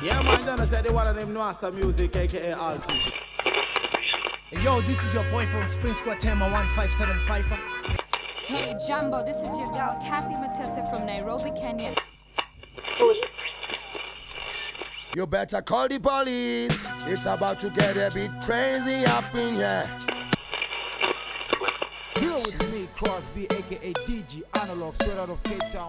Yeah, man, Donna said they one of them know some music, aka Altitude. Hey, yo, this is your boy from Spring Squad Tema 1575. Hey Jumbo, this is your girl Kathy Matete from Nairobi, Kenya. You better call the police. It's about to get a bit crazy up in here. Here with me, Crosby, aka DG Analog, straight out of Cape Town.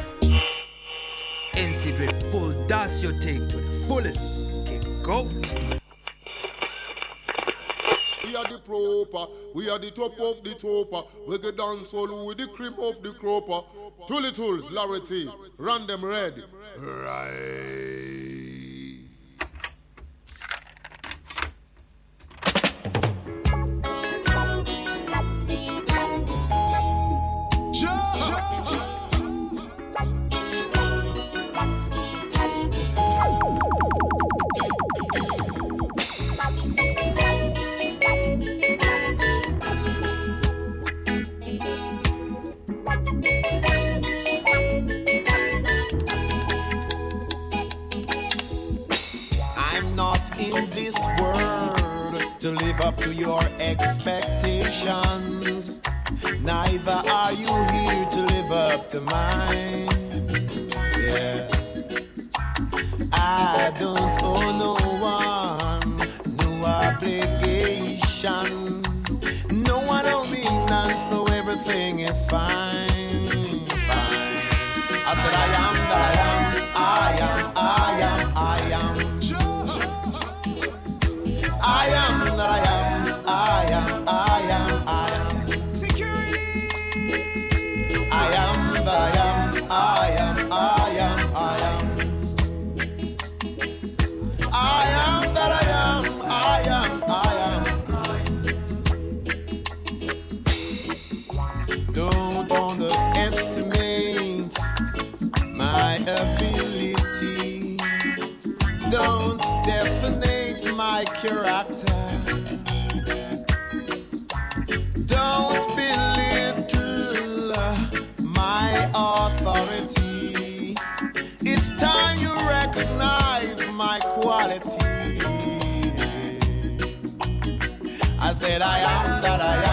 NC Dread full dance you take to the fullest. Kick go. We are the proper, we are the top of the topper. We get dance solo with the cream of the cropper. Thuli Thulz, Larity, them red. Right. To live up to your expectations. Neither are you here to live up to mine. Yeah. I don't owe no one, no obligation. No one owe me none, so everything is. Fine. My character. Don't belittle my authority. It's time you recognize my quality. I said, I am that I am,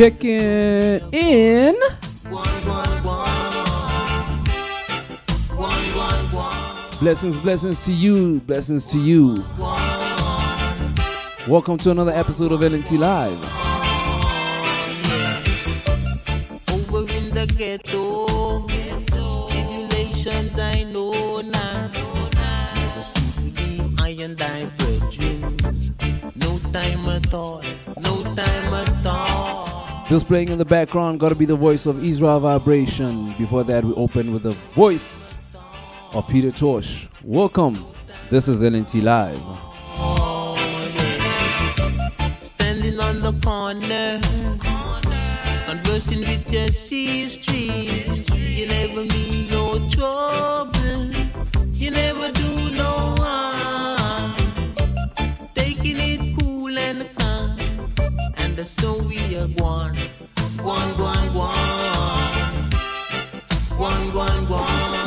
Checking in. Blessings, blessings to you, blessings to you. Welcome to another episode of LNT Live. Over in the ghetto, tribulations I know now. Never seem to leave I and I. No time at all, Just playing in the background, gotta be the voice of Israel Vibration. Before that, we open with the voice of Peter Tosh. Welcome. This is LNT Live. Standing on the corner, conversing with your sister. You never mean no trouble. That's so we are. One, one, one. One, one, one. One,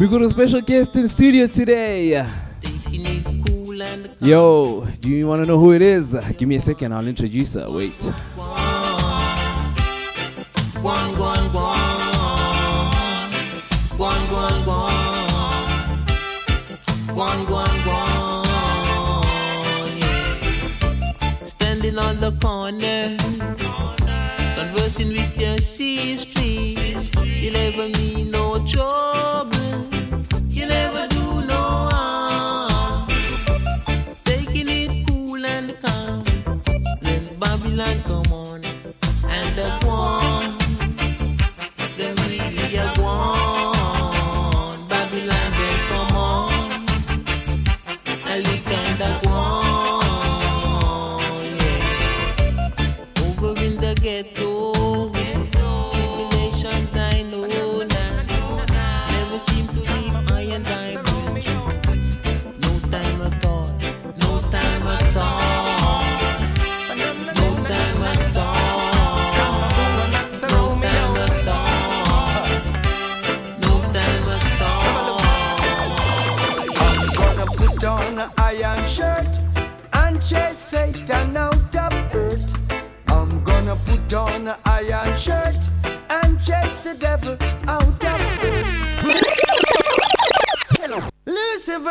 We got a special guest in studio today. Yo, do you want to know who it is? Give me a second, I'll introduce her. Wait. Standing on the corner, conversing with your sister. You never mean no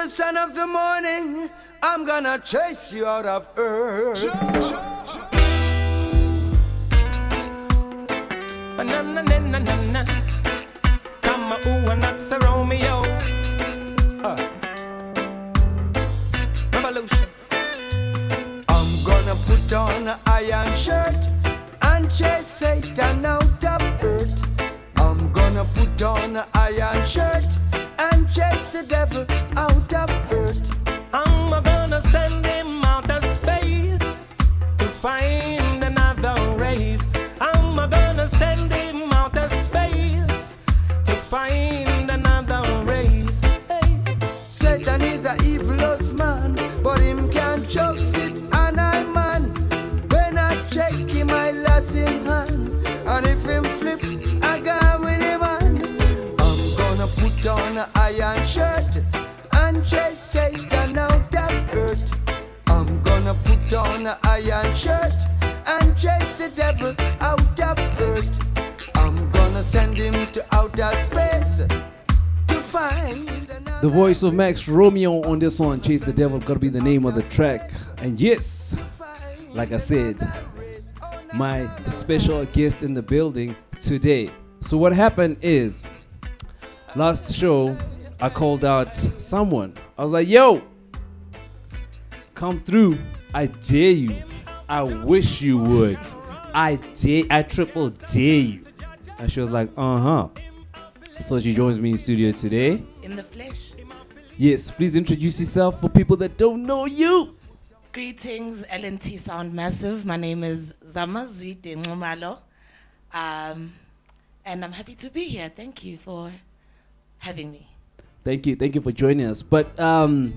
Son of the morning, I'm gonna chase you out of earth. Na na na na na na. Come ooh, and that's a Romeo. Uh. Revolution. I'm gonna put on an iron shirt and chase Satan out of voice of Max Romeo on this one, Chase the Devil, gotta be the name of the track. And yes, like I said, my special guest in the building today. So, what happened is, last show, I called out someone. I was like, yo, come through. I dare you. I wish you would. I dare, I triple dare you. And she was like, uh huh. So she joins me in studio today. in the flesh. Yes, please introduce yourself for people that don't know you. Greetings, LNT Sound Massive. My name is Zamazwide Nxumalo. Um, and I'm happy to be here. Thank you for having me. Thank you, thank you for joining us. But um,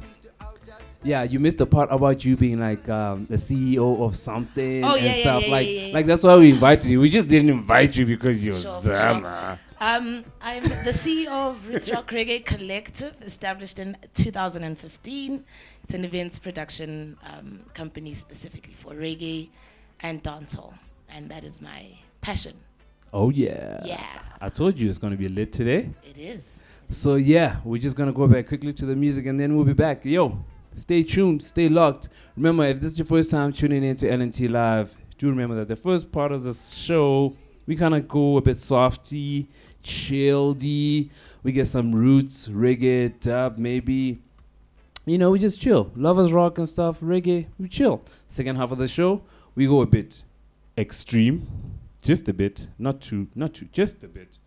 yeah, you missed the part about you being like um, the CEO of something Oh, and yeah, stuff. yeah, like, yeah, yeah. like that's why we invited you. We just didn't invite you because you're Sure, for sure. Um, I'm the CEO of Roots Rock Reggae Collective, established in 2015. It's an events production um, company specifically for reggae and dancehall, and that is my passion. Oh yeah. Yeah. I told you it's gonna be lit today. It is. So yeah, we're just gonna go back quickly to the music and then we'll be back. Yo, stay tuned, stay locked. Remember, if this is your first time tuning in to LNT Live, do remember that the first part of the show we kind of go a bit softy, chilledy. We get some roots, reggae, dub, maybe. You know, we just chill. Lovers rock and stuff, reggae, we chill. Second half of the show, we go a bit extreme, just a bit, not too, not too, just a bit.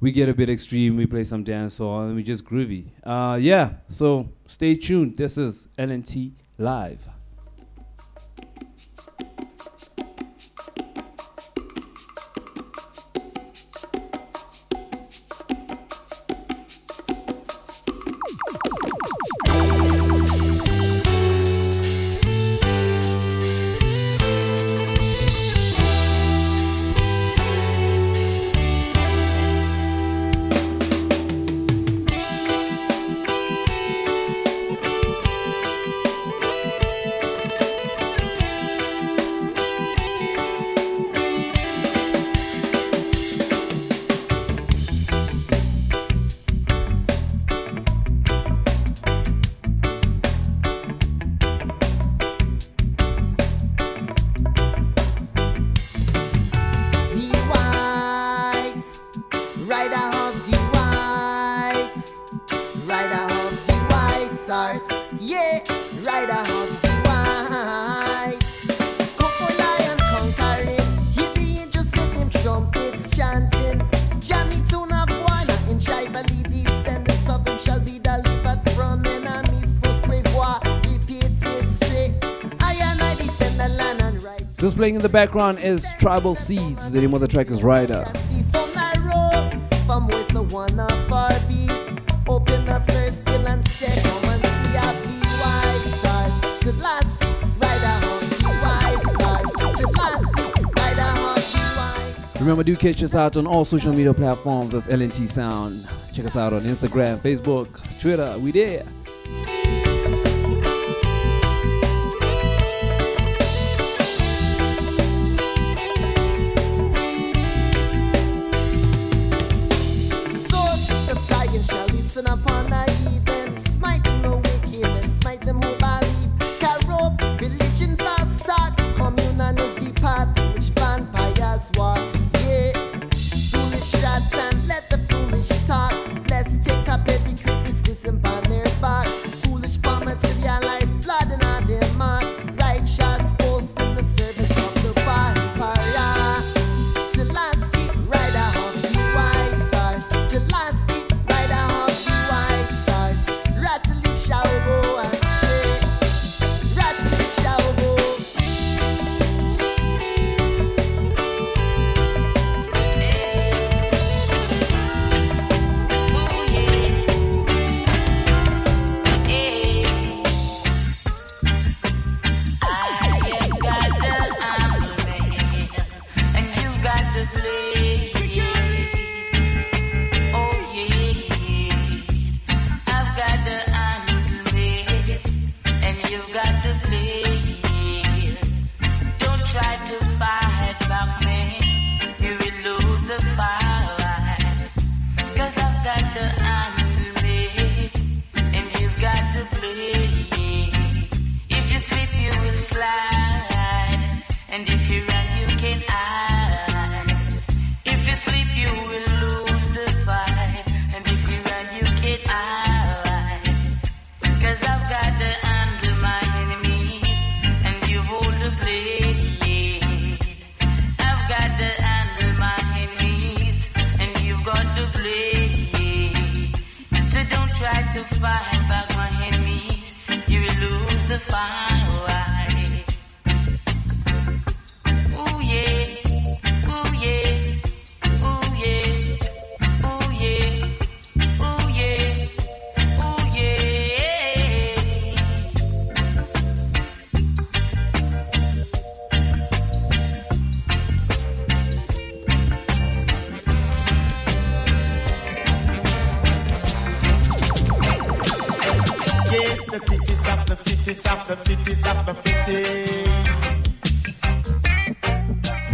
We get a bit extreme. We play some dancehall and we just groovy. Uh, yeah. So stay tuned. This is LNT live. This playing in the background is Tribal Seeds. The name of the track is Rider. Remember, do catch us out on all social media platforms. That's LNT Sound. Check us out on Instagram, Facebook, Twitter. We there.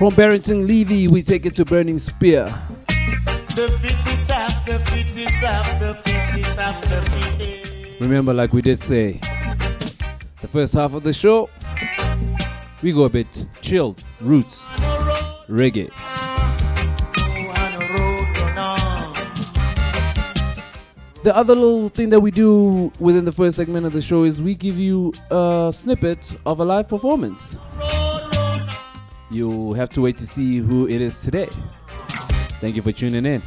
From Barrington Levy, we take it to Burning Spear. Remember, like we did say, the first half of the show, we go a bit chilled, roots, reggae. The other little thing that we do within the first segment of the show is we give you a snippet of a live performance. You'll have to wait to see who it is today. Thank you for tuning in.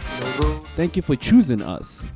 Thank you for choosing us.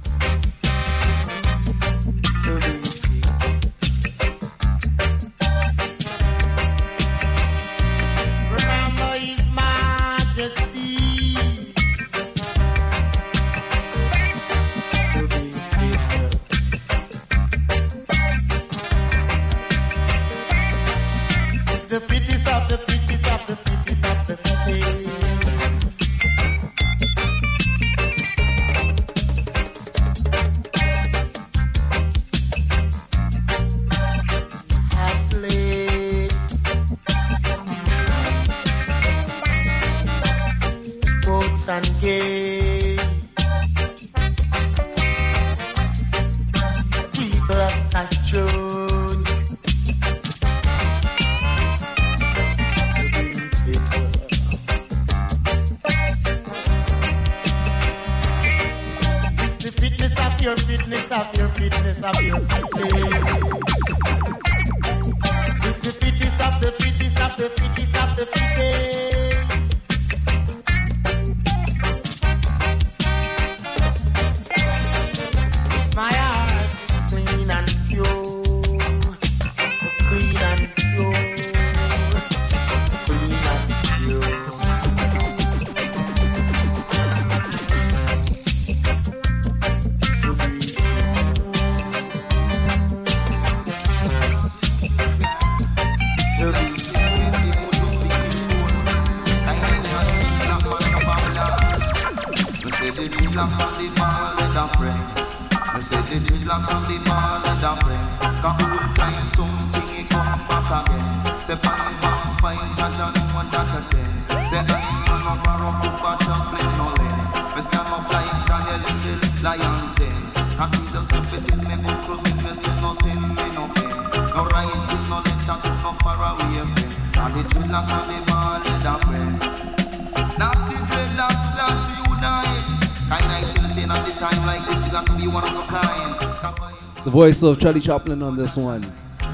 Voice of Charlie Chaplin on this one.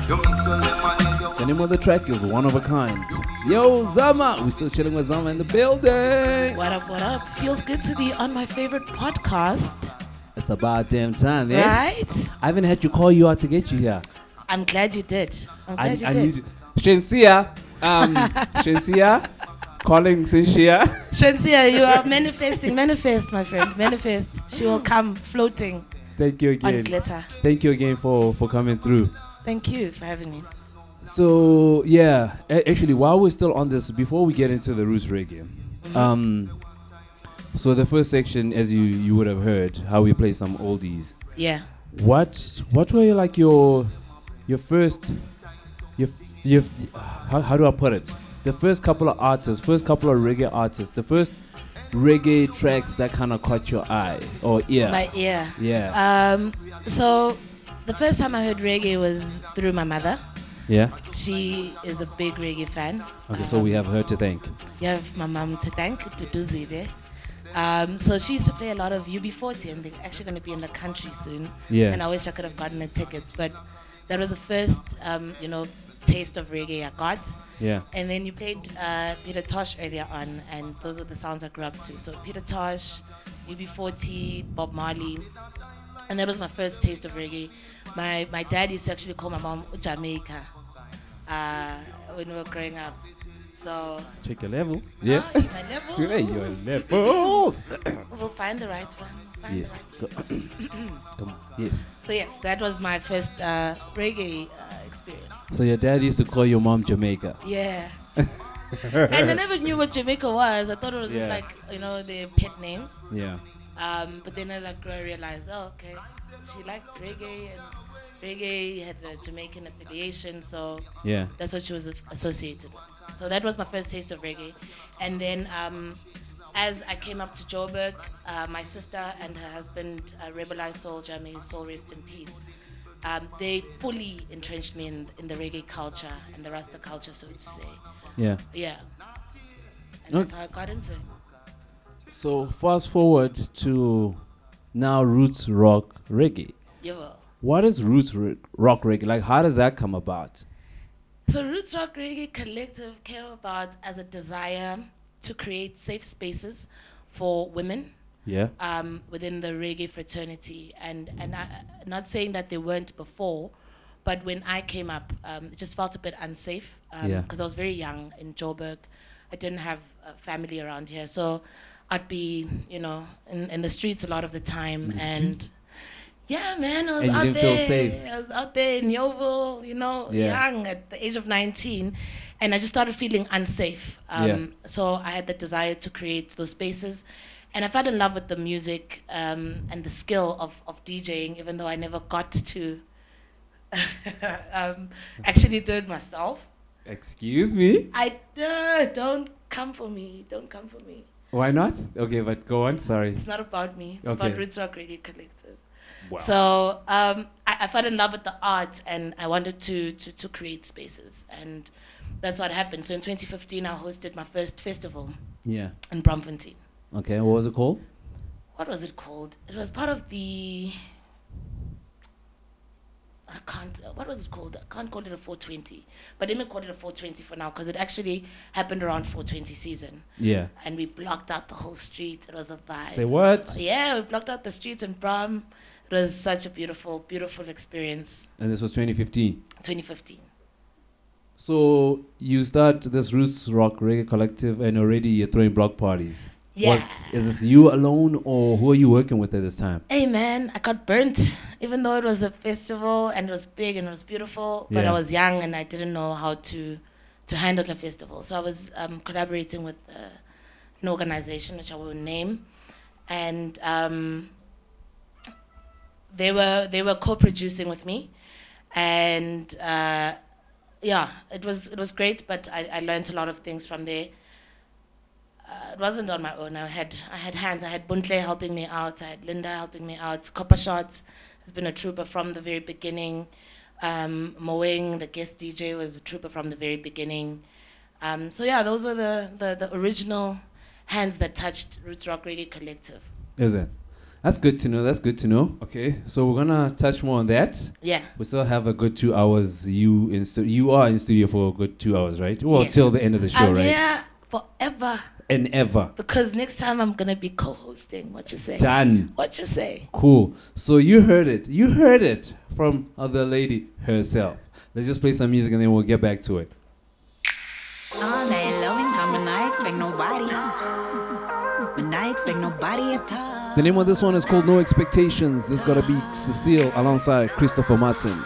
You mix your lemon, you The name of the track is One of a Kind. Yo, Zama! We're still chilling with Zama in the building. What up, what up? Feels good to be on my favorite podcast. It's about damn time, eh? Right? I haven't had to call you out to get you here. I'm glad you did. I'm glad I, you I did. need you. Shensia, um, Shensia, calling Sinshia. Shansia, you are manifesting. Manifest, my friend. Manifest. She will come floating. Thank you On again. glitter. Thank you again for for coming through. Thank you for having me. So yeah, a- actually, while we're still on this, before we get into the roots reggae, Mhm. um, so the first section, as you you would have heard, how we play some oldies. Yeah. What what were like your your first your your how, how do I put it? The first couple of artists, first couple of reggae artists, the first reggae tracks that kind of caught your eye or ear. My ear. Yeah. Um, so the first time I heard reggae was through my mother. Yeah. She is a big reggae fan. Okay, so we have her to thank. You have my mom to thank, Dudu Zibe. Um, so she used to play a lot of UB40, and they're actually going to be in the country soon. Yeah. And I wish I could have gotten the tickets, but that was the first, um, you know, taste of reggae I got. Yeah. And then you played uh, Peter Tosh earlier on, and those were the sounds I grew up to. So Peter Tosh, UB40, Bob Marley, and that was my first taste of reggae. My my dad used to actually call my mom Jamaica uh, when we were growing up. So Check your level. Yeah. Ah, my levels. hey, your levels. we'll find the right one. Yes. The Go- right Come on. Yes. so yes, that was my first uh, reggae uh, experience. So your dad used to call your mom Jamaica. Yeah. and I never knew what Jamaica was. I thought it was just like you know the pet names. Yeah. Um, but then as I grew, I realized, oh, okay, she liked reggae, and reggae had a Jamaican affiliation, so Yeah. that's what she was associated with. So that was my first taste of reggae. And then um, as I came up to Joburg, uh, my sister and her husband, uh, Rebel Eye Soldier, may his soul rest in peace, um, they fully entrenched me in, in the reggae culture and the Rasta culture, so to say. Yeah. Yeah. And that's how I got into it. So fast forward to now roots rock reggae. Yeah. What is roots ro- rock reggae? Like how does that come about? So Roots Rock Reggae Collective came about as a desire to create safe spaces for women Yeah. um, within the reggae fraternity. And, and I, not saying that they weren't before, but when I came up, um, it just felt a bit unsafe because Yeah. I was very young in Joburg. I didn't have a family around here. So I'd be, you know, in, in the streets a lot of the time. The and streets? yeah, man, I was And you out didn't feel there. safe? I was out there in Yeovil, you know, Yeah. young at the age of 19. And I just started feeling unsafe. Um, Yeah. So I had the desire to create those spaces. And I fell in love with the music um, and the skill of, of DJing, even though I never got to um, actually do it myself. Excuse me? I uh, don't come for me. Don't come for me. Why not? Okay, but go on. Sorry. It's not about me. It's Okay. about Roots Rock Reggae Collective. Wow. So um, I, I fell in love with the art, and I wanted to, to to create spaces, and that's what happened. So in 2015, I hosted my first festival Yeah. in Braamfontein. Okay, what was it called? What was it called? It was part of the I can't. Uh, what was it called? I can't call it a 420, but let me call it a 420 for now because it actually happened around 420 season. Yeah. And we blocked out the whole street. It was a vibe. Say what? yeah, we blocked out the streets in Braam. It was such a beautiful, beautiful experience. And this was 2015. 2015. So you start this roots rock reggae collective, and already you're throwing block parties. Yeah. Was, is this you alone, or who are you working with at this time? Hey man, I got burnt. Even though it was a festival and it was big and it was beautiful, but Yeah. I was young and I didn't know how to to handle a festival. So I was um, collaborating with uh, an organization which I won't name, and um, they were they were co-producing with me, and uh, yeah, it was it was great. But I, I learned a lot of things from there uh, it wasn't on my own. I had I had hands. I had Buntle helping me out. I had Linda helping me out. Copper Shots has been a trooper from the very beginning. Um, Moing, the guest DJ, was a trooper from the very beginning. Um, so yeah, those were the, the, the original hands that touched Roots Rock Reggae Collective. Is it? That's good to know. That's good to know. Okay, so we're gonna touch more on that. Yeah. We still have a good two hours. You in stu- You are in studio for a good two hours, right? Well, Yes. till the end of the show, I'm right? here forever And ever. because next time I'm gonna be co-hosting. What you say? Done. What you say? Cool. So you heard it. You heard it from the lady herself. Let's just play some music and then we'll get back to it. All day loving, coming, I expect nobody. But I expect nobody at all. The name of this one is called No Expectations. This gotta be Cecile alongside Christopher Martin.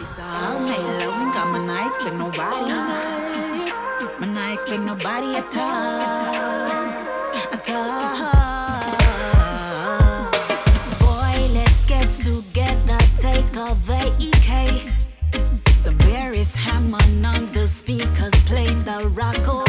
All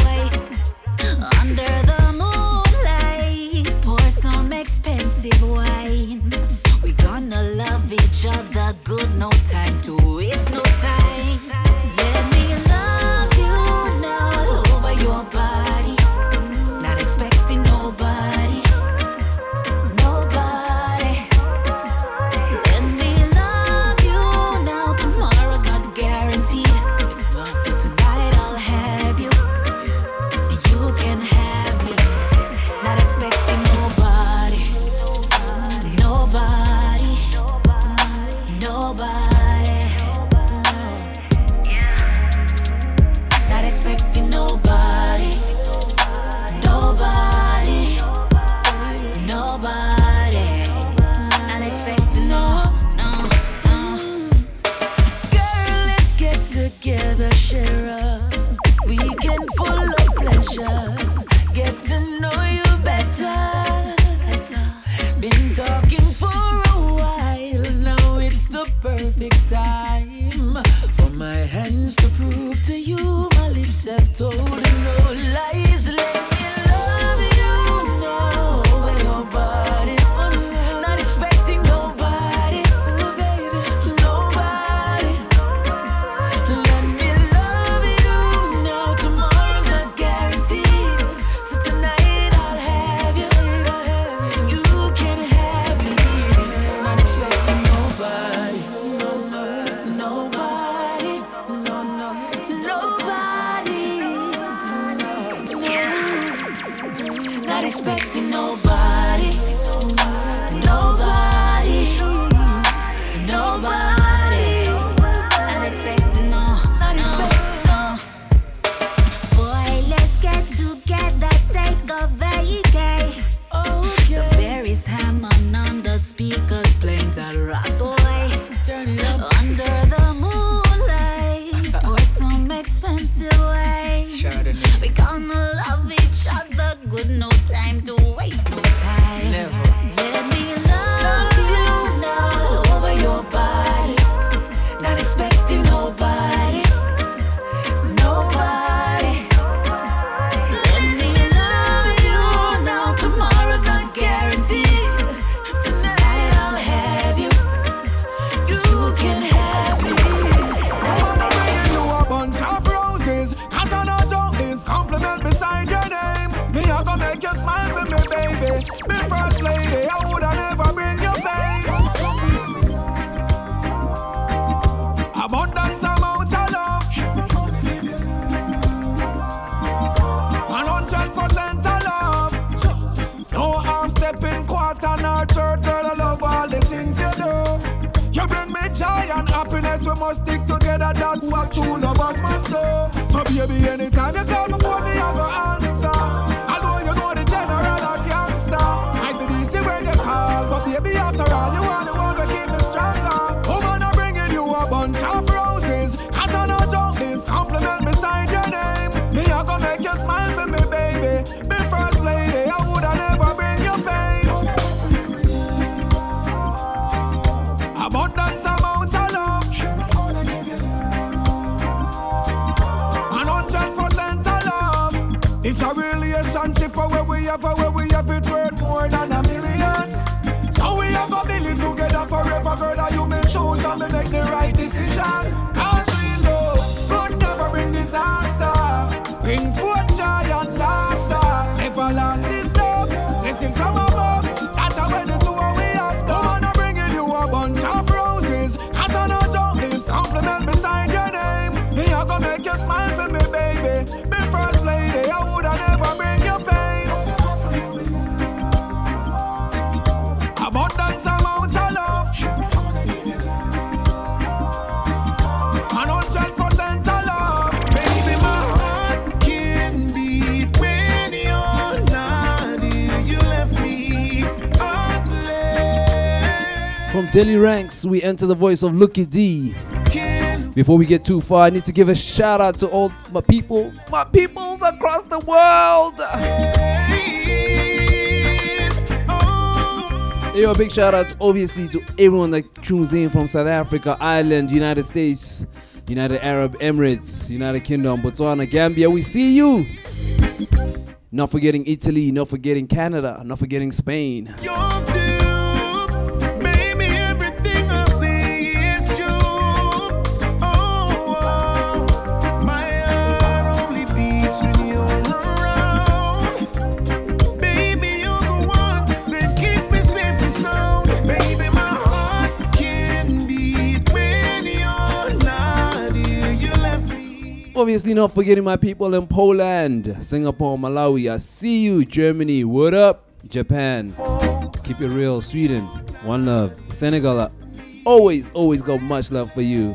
love her Daily Ranks, we enter the voice of Lucky D. Before we get too far, I need to give a shout out to all my peoples, my peoples across the world. Hey, yo, a big shout out obviously to everyone that tunes in from South Africa, Ireland, United States, United Arab Emirates, United Kingdom, Botswana, Gambia. We see you. Not forgetting Italy, not forgetting Canada, not forgetting Spain. Obviously, not forgetting my people in Poland, Singapore, Malawi. I see you, Germany. What up, Japan? Keep it real, Sweden. One love, Senegal. Always, always got much love for you.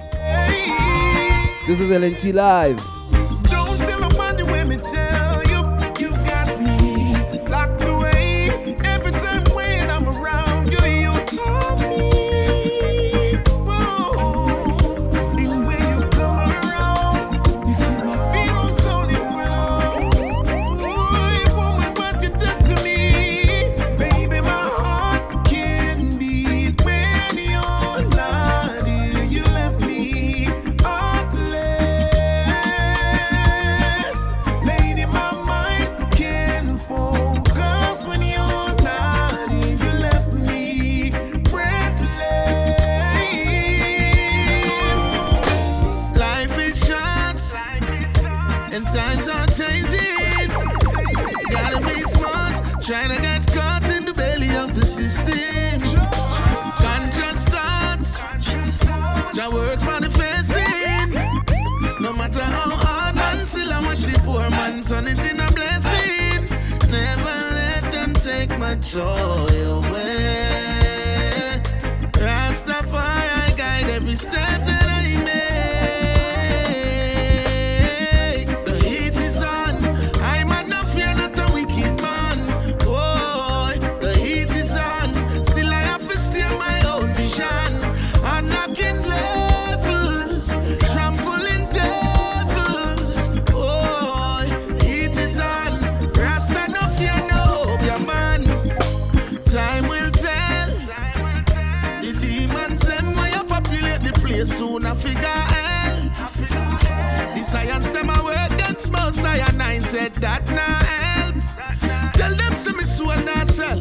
This is LNT Live. soy. They soon a figure end. The science them a work against most I and said that na help. Tell them to me swell not sell.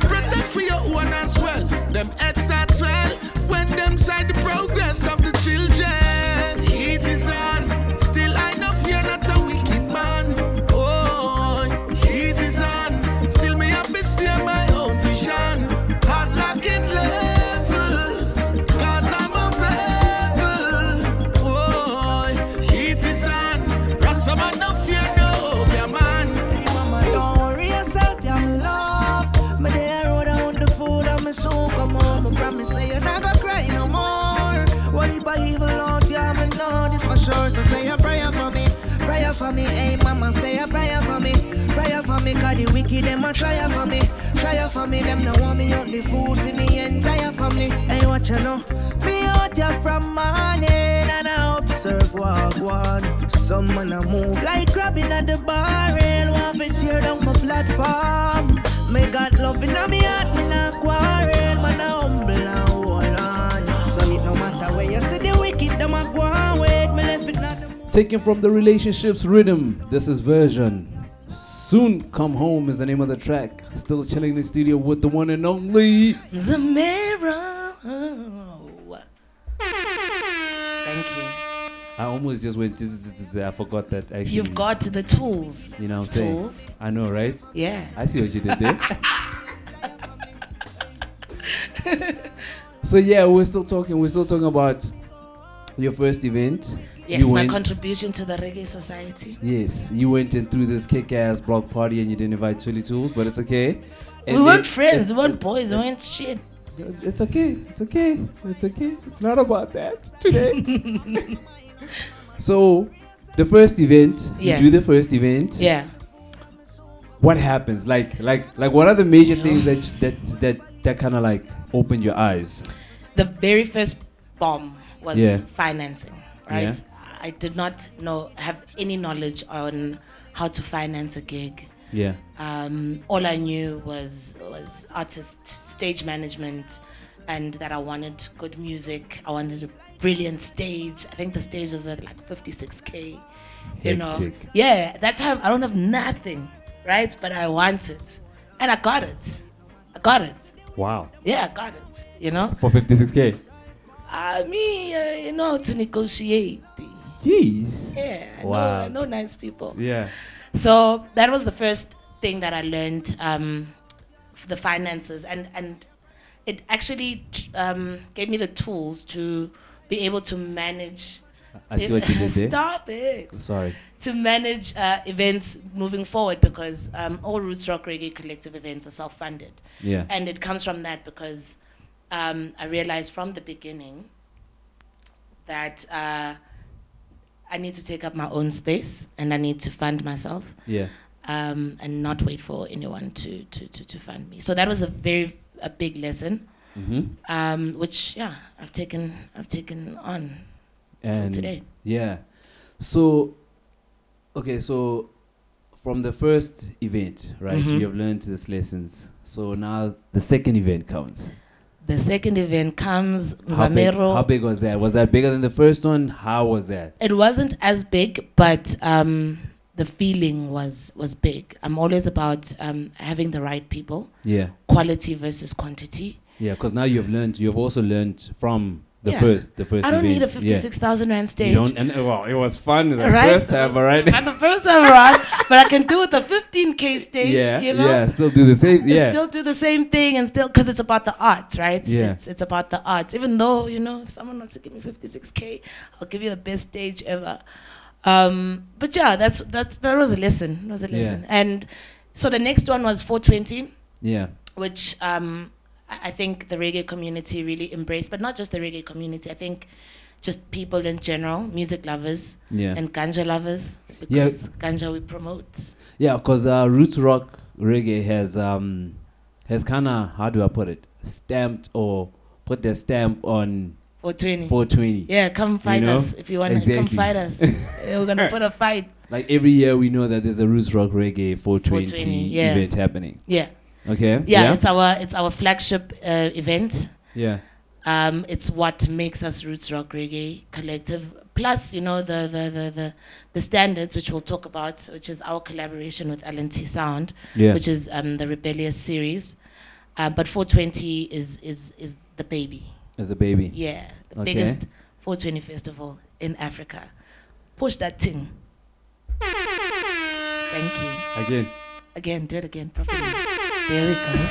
Protect for your own as well. Them heads that swell when them side the progress of the me. Them no want me out the food for me entire family. Hey, what you know? Me out here from morning and I observe walk one. Some man a move like crabbing at the barrel. Want to tear down my platform. Me got love in me heart, me not quarrel. Man a humble and hold on. So it no matter where you see the wicked, them a go on wait. Me left it not Taken from the relationships rhythm, this is version. Soon come home is the name of the track. Still chilling in the studio with the one and only. Zamira. Thank you. I almost just went. I forgot that actually. You've got the tools. You know what I'm saying? Tools. I know, right? Yeah. I see what you did there. so yeah, we're still talking. We're still talking about your first event. Yes, You my went- contribution to the Reggae Society. Yes, you went and threw this kick-ass block party and you didn't invite Thuli Thulz, but it's okay. And we weren't then- friends, we it- weren't boys, we weren't shit. It's okay. It's okay. It's okay. It's not about that today. so, the first event, Yeah. you do the first event. Yeah. What happens? Like, like, like, what are the major things that that that that kind of like opened your eyes? The very first bomb was Yeah. financing, right? Yeah. I did not know have any knowledge on how to finance a gig. Yeah. Um, all I knew was was artist stage management, and that I wanted good music. I wanted a brilliant stage. I think the stage was at like 56k. You know, Hectic. yeah. That time I don't have nothing, right? But I want it, and I got it. I got it. Wow. Yeah, I got it. You know. For 56k. I mean, uh, you know to negotiate. Jeez. Yeah, I, Wow. know, I know nice people. Yeah. So that was the first thing that I learned, um, the finances, and and it actually um, gave me the tools to be able to manage. I see what you did there. Stop it. Sorry. To manage uh, events moving forward because um, all Roots Rock Reggae Collective events are self-funded. Yeah. And it comes from that because um, I realized from the beginning that uh, I need to take up my own space and I need to fund myself Yeah. um, and not wait for anyone to, to, to, to fund me. So that was a very a big lesson, Mhm. um, which yeah I've taken I've taken on till today. yeah. So, okay, so from the first event, right? Mhm. You have learned these lessons. So now the second event comes. The second event comes How big, Zamero. how big was that? Was that bigger than the first one? How was that? It wasn't as big, but um, the feeling was was big. I'm always about um, having the right people. Yeah. Quality versus quantity. Yeah, because now you've learned. You've also learned from the Yeah. first, the first. I don't need a event. Yeah. fifty-six thousand rand stage. You don't, and well, it was fun the Right? first time, all right? But the first time around, but I can do it the 15k stage. yeah, you know? yeah, still do the same. And Yeah, Still do the same thing and still because it's about the arts, right? Yeah. It's it's about the arts. Even though you know, if someone wants to give me 56k, I'll give you the best stage ever. Um, but yeah, that's that's that was a lesson. It was a Yeah. lesson. And so the next one was 420 yeah, which um, I think the reggae community really embraced, but not just the reggae community. I think just people in general, music lovers Yeah. and ganja lovers, Yeah. because ganja we promote. yeah. Because uh, roots rock reggae has um has kind of how do I put it stamped or put their stamp on 420. 420. Yeah, come you fight know? us if you want to come fight us. We're gonna put a fight. Like every year, we know that there's a Roots Rock Reggae 420, 420, yeah. event happening. Yeah. Okay. Yeah, it's our it's our flagship uh, event. Yeah. Um, it's what makes us Roots Rock Reggae Collective. Plus, you know, the, the, the, the, the standards, which we'll talk about, which is our collaboration with LNT Sound, Yeah. which is um, the Rebellious series. Uh, but 420 is, is, is the baby. Is the baby. Yeah, the Okay. biggest 420 festival in Africa. Push that thing. Thank you. Again. Again, do it again properly. There we go.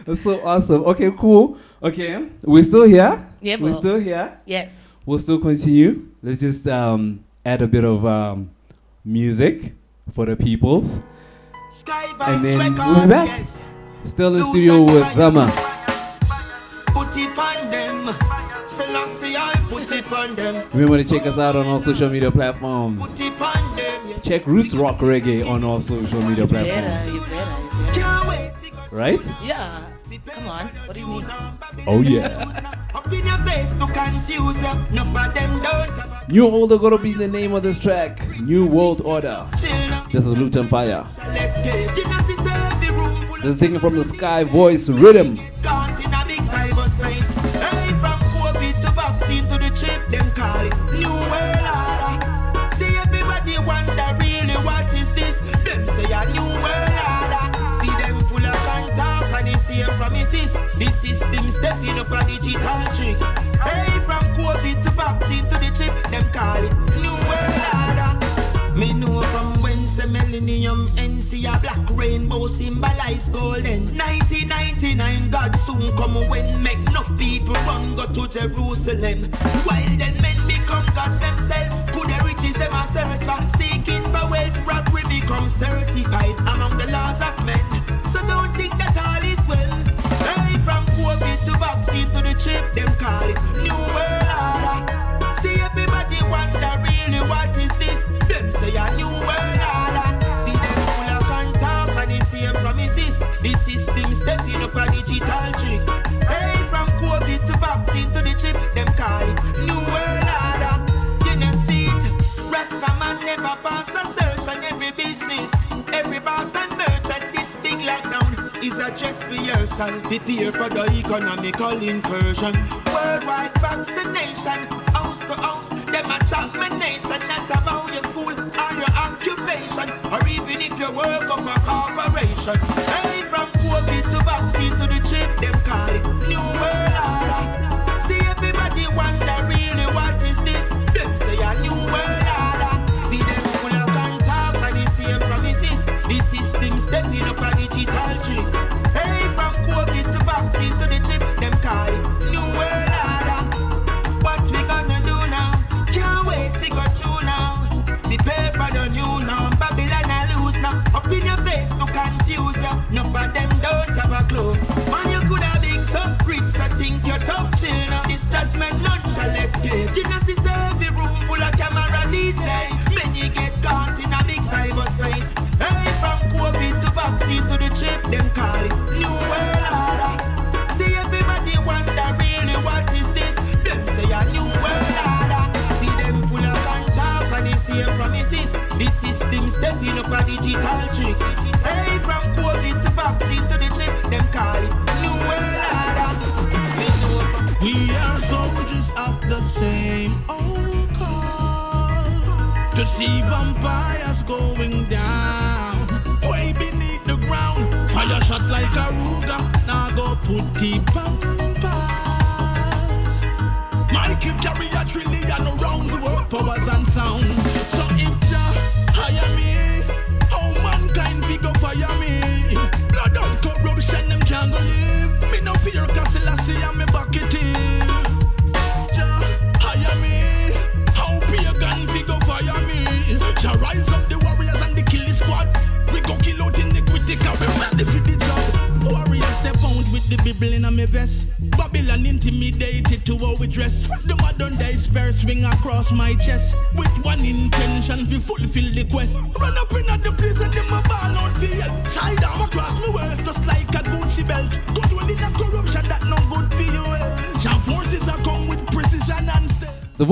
That's so awesome. Okay, cool. Okay, we're still here. Yeah, we're still here. Yes. We'll still continue. Let's just um, add a bit of um, music for the peoples. And then we'll be back. Still in studio with Zama. Put it on them. Remember to check us out on all social media platforms. Put it on Check Roots Rock Reggae on all social media platforms. Better, you better, you better. Right? Yeah. Come on, what do you mean? Oh yeah. New Order gonna be the name of this track. New World Order. This is Luton Fyah. This is taken from the Sky Voice Rhythm. Hey, from COVID to vaccine to the them call it. up a digital trick. Hey, from COVID to vaccine to the chip, them call it New World Order. Me know from whence the millennium ends, a black rainbow symbolize golden. 1999, God soon come when make enough people run go to Jerusalem. While then men become gods themselves, Could their riches them a search for? seeking for wealth. Rock we become certified among the laws of men. trip, them call it New World Order. See everybody wonder really what is this? Them say a New World Order. See them full of can talk and the same promises. The system stepping up a digital trick. Hey, from COVID to vaccine to the chip, them call it New World is a dress rehearsal, prepare for the economical incursion. Worldwide vaccination, house to house, them a chop my nation. Not about your school or your occupation, or even if you work for a corporation.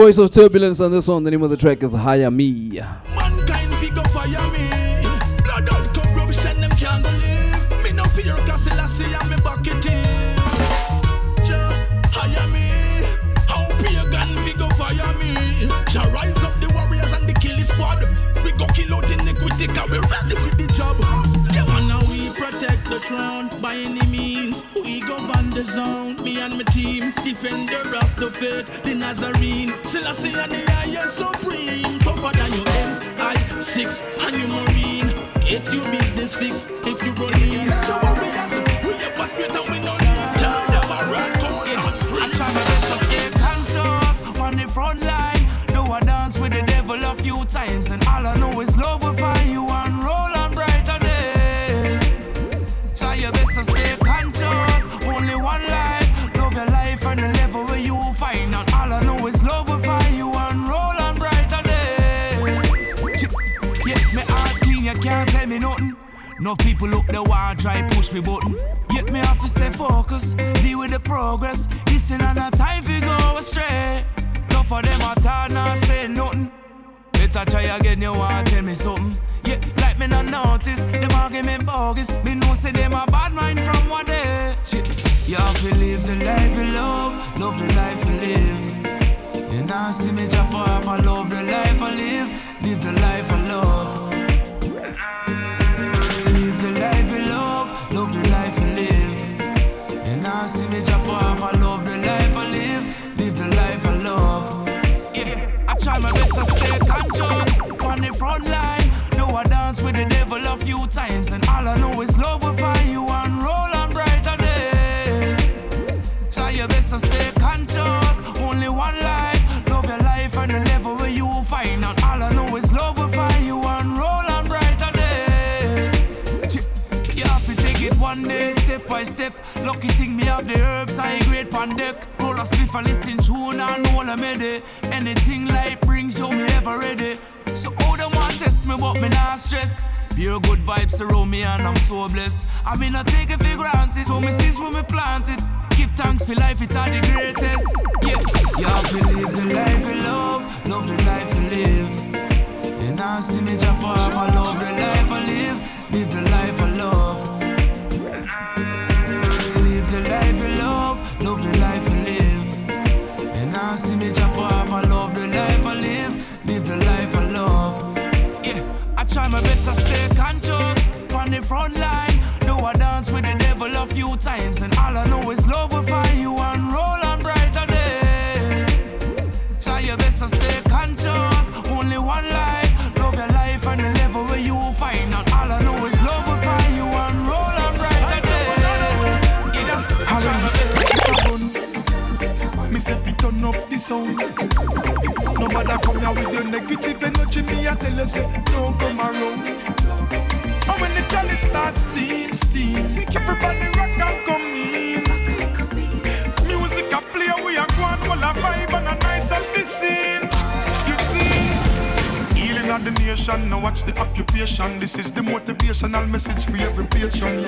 voice of turbulence on this one. The name of the track is Hire Me. Off, I love the life I live, live the life I love. Yeah, I try my best to stay conscious on the front line. Though I dance with the devil a few times, and all I know is love will find you and roll on brighter days. Try your best to stay conscious. Only one life. Love your life and the level where you will find. And all I know is love will find you and roll on brighter days. You have to take it one day, step by step. Lucky thing have the herbs, I great pan deck. Roll a spliff and listen tune and all I made it. Anything light brings you me ever ready. So all them want test me, but me not stress. Pure good vibes surround me and I'm so blessed. I mean, I take it for granted. So me since when me planted. Give thanks for life, it's all the greatest. Yeah, to live the life you love, love the life you live. And now see me jump off, I love the life I live, live the life I love. The life you love, love the life you live. And now see me jump off, I love the life I live, live the life I love. Yeah, I try my best to stay conscious on the front line. Though I dance with the devil a few times, and all I know is love will find you and roll on brighter days. Try your best to stay conscious. Only one life. Up the sound. Nobody come here with your negative energy Me I tell you say don't come around. And when the chalice starts steam, steam everybody rock and come in. Music a play we a go on While a vibe and a nice up the scene of the nation, now watch the occupation. This is the motivational message for every patron.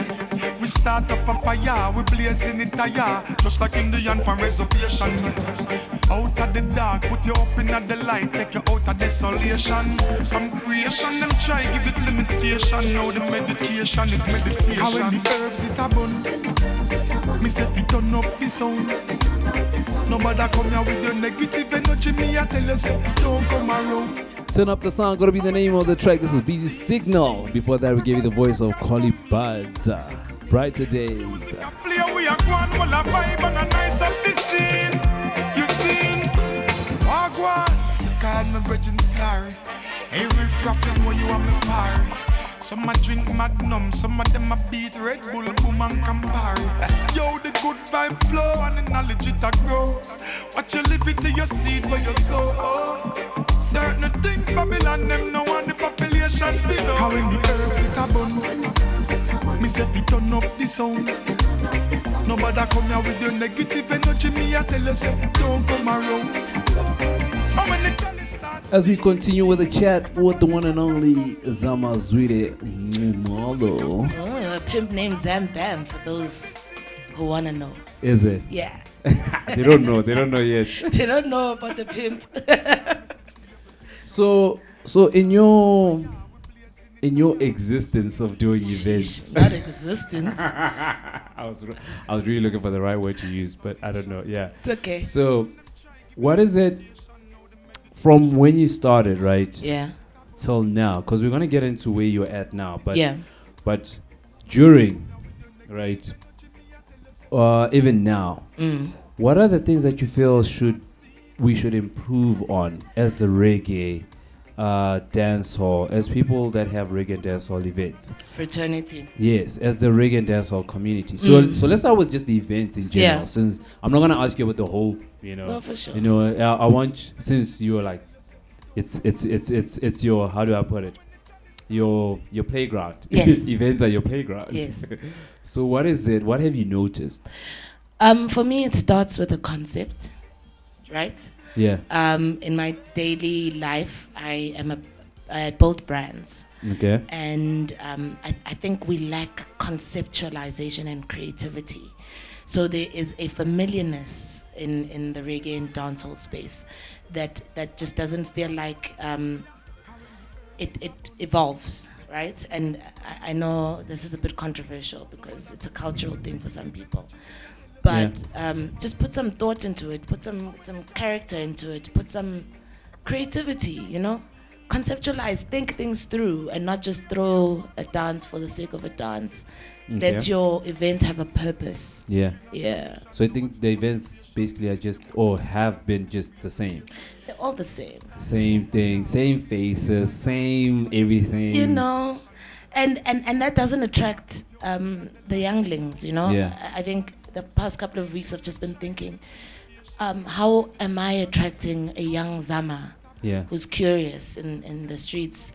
We start up a fire, we blazing it higher, just like Indian pan reservation. Yeah. Out of the dark, put you up in the light, take you out of desolation. From creation, them try give it limitation. Now the meditation is meditation. And when the herbs it a bun, me say fi turn up the sound. Nobody come here with your negative energy. Me I tell you say don't come around. Turn up the sound, gonna be the name of the track. This is Busy Signal. Before that, we gave you the voice of Collie Buddz. Uh, brighter days. Wagwan, call me Virgin Scary. Every frapping where you want me party. Some a drink Magnum, some of them a beat Red Bull, Boom and Campari. Yo, the good vibe flow and the knowledge it a grow. Watch you live it to your seed where you sow. Certain things Babylon them no want the population below. How in the herbs it a bun. Me say fi turn up the sound. Nobody come here with your negative energy. Me I tell you say don't come around. And when the chalice starts As we continue with the chat with the one and only Zama Zwide Mumalo. Oh, a pimp named Zam Bam for those who want to know. Is it? Yeah. they don't know. They don't know yet. they don't know about the pimp. So, so in your in your existence of doing events, Not existence. I was re- I was really looking for the right word to use, but I don't know. Yeah, It's okay. So, what is it from when you started, right? Yeah. Till now, because we're gonna get into where you're at now, but Yeah. but during, right? Uh, even now, Mm. what are the things that you feel should we should improve on as a reggae uh, dance hall, as people that have reggae and dance hall events? Fraternity. Yes, as the reggae and dancehall community. So, Mm. so let's start with just the events in general. Yeah. Since I'm not gonna ask you about the whole, you know, No, for sure. you know, I, I want since you're like, it's it's it's it's it's your how do I put it, your your playground. Yes. events are your playground. Yes. so what is it? What have you noticed? Um, for me, it starts with a concept, right? Yeah. Um, in my daily life, I am a build brands. Okay. And um, I, I think we lack conceptualization and creativity. So there is a familiarness in, in the reggae and dancehall space that, that just doesn't feel like um, it, it evolves, right? And I, I know this is a bit controversial because it's a cultural thing for some people. But um, just put some thought into it, put some, some character into it, put some creativity, you know? Conceptualize, think things through, and not just throw a dance for the sake of a dance. Let your event have a purpose. Yeah. Yeah. So I think the events basically are just or have been just the same. They're all the same. Same thing, same faces, same everything. you know and and and that doesn't attract um the younglings you know Yeah. I- i think the past couple of weeks i've just been thinking um how am i attracting a young zama Yeah. who's curious in in the streets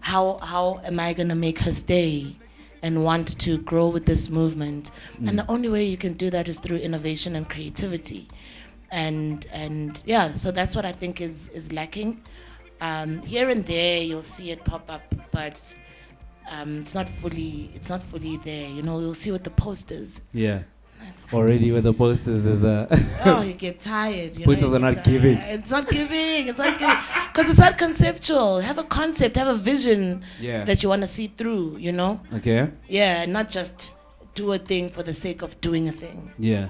how how am i going to make her stay and want to grow with this movement Mm. and the only way you can do that is through innovation and creativity and and yeah so that's what i think is is lacking um, here and there you'll see it pop up but um, it's not fully it's not fully there you know you'll see with the posters Yeah. Already with the posters is uh, a oh you get tired you posters you are not giving. it's not giving it's not giving because it's not conceptual have a concept have a vision Yeah. that you want to see through you know Okay. yeah not just do a thing for the sake of doing a thing Yeah.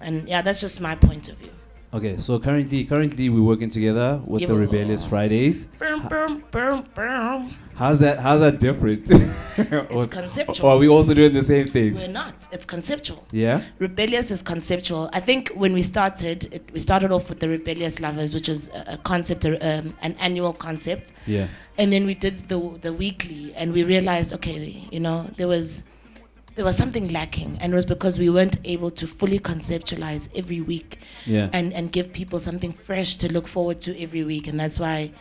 and yeah that's just my point of view Okay, so currently currently we're working together with Give the Rebellious Fridays. Boom, boom, boom, boom. How's that how's that different? it's conceptual. Or are we also doing the same thing? We're not. It's conceptual. Yeah? Rebellious is conceptual. I think when we started, it, we started off with the Rebellious Lovers, which is a, a concept, a, um, an annual concept. Yeah. And then we did the the weekly, and we realized, okay, you know, there was there was something lacking, and it was because we weren't able to fully conceptualize every week, Yeah. and and give people something fresh to look forward to every week, and that's why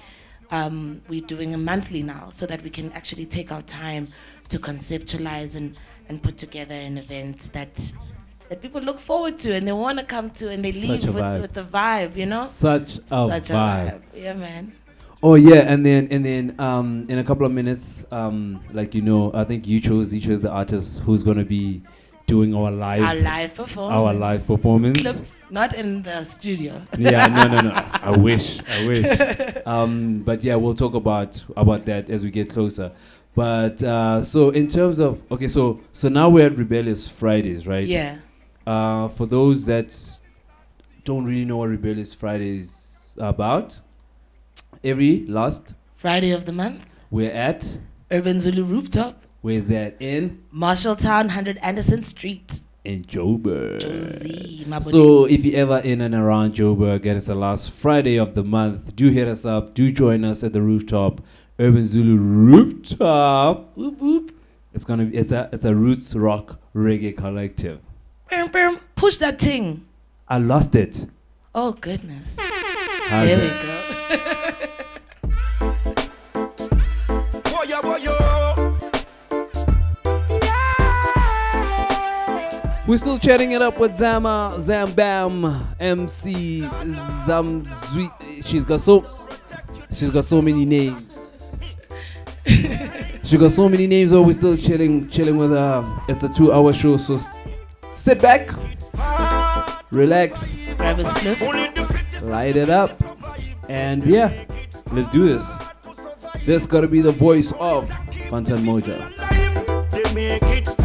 um, we're doing a monthly now, so that we can actually take our time to conceptualize and and put together an event that that people look forward to and they want to come to, and they Such leave with, vibe. with the vibe, you know. Such a Such a vibe. Yeah, man. Oh yeah, and then and then um in a couple of minutes, um like you know, I think you chose you chose the artist who's gonna be doing our live Our live performance. Our live performance. Clip, not in the studio. yeah, no, no, no. I wish, I wish. Um, but yeah, we'll talk about about that as we get closer. But uh, so in terms of okay, so so now we're at Rebellious Fridays, right? Yeah. Uh, for those that don't really know what Rebellious Fridays are about, every last Friday of the month, we're at Urban Zulu Rooftop, where's that in Marshalltown, 100 Anderson Street. in Joburg. Jozi, So if you're ever in and around Joburg and it's the last Friday of the month, do hit us up. Do join us at the rooftop, Urban Zulu Rooftop. Whoop whoop. It's gonna be it's a it's a roots rock reggae collective. Bam, bam, push that thing. I lost it. Oh, goodness. How's there that? we go. We're still chatting it up with Zama, Zambam, MC Zamzui. She's got so she's got so many names. she got so many names, but we're still chilling, chilling with her. It's a two-hour show, so sit back, relax, grab a split, light it up, and yeah, let's do this. This gotta be the voice of Fantan Mojah.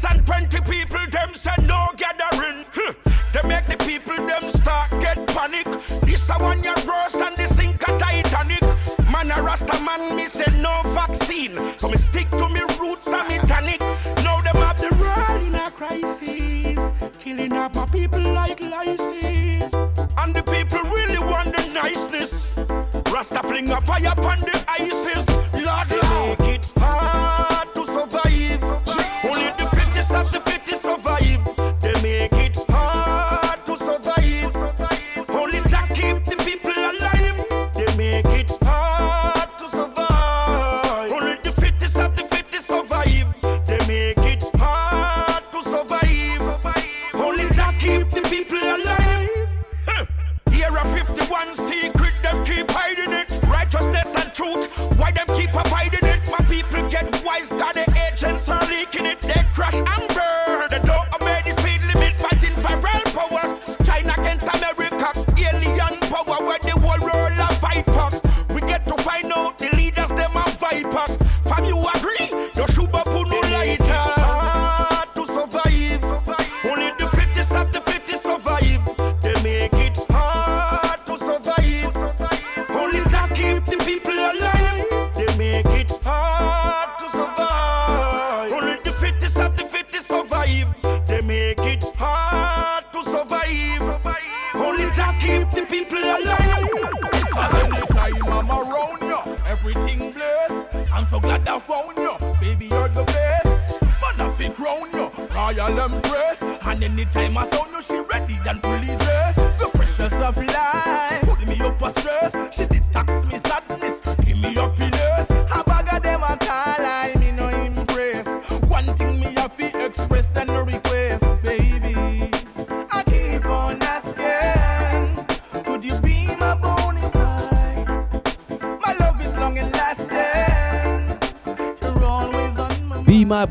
Than 20 people them say no gathering. Huh. They make the people them start get panic. This a one year and this sink a Titanic. Man a Rasta man, me say no vaccine. So me stick to me roots and me tonic. Now them have the world in a crisis. Killing up our people like lices. And the people really want the niceness. Rasta fling a fire upon the ISIS.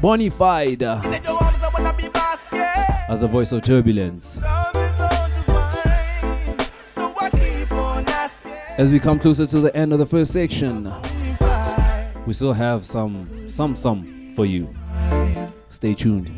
Bonified as a voice of turbulence. As we come closer to the end of the first section, we still have some, some, some for you. Stay tuned.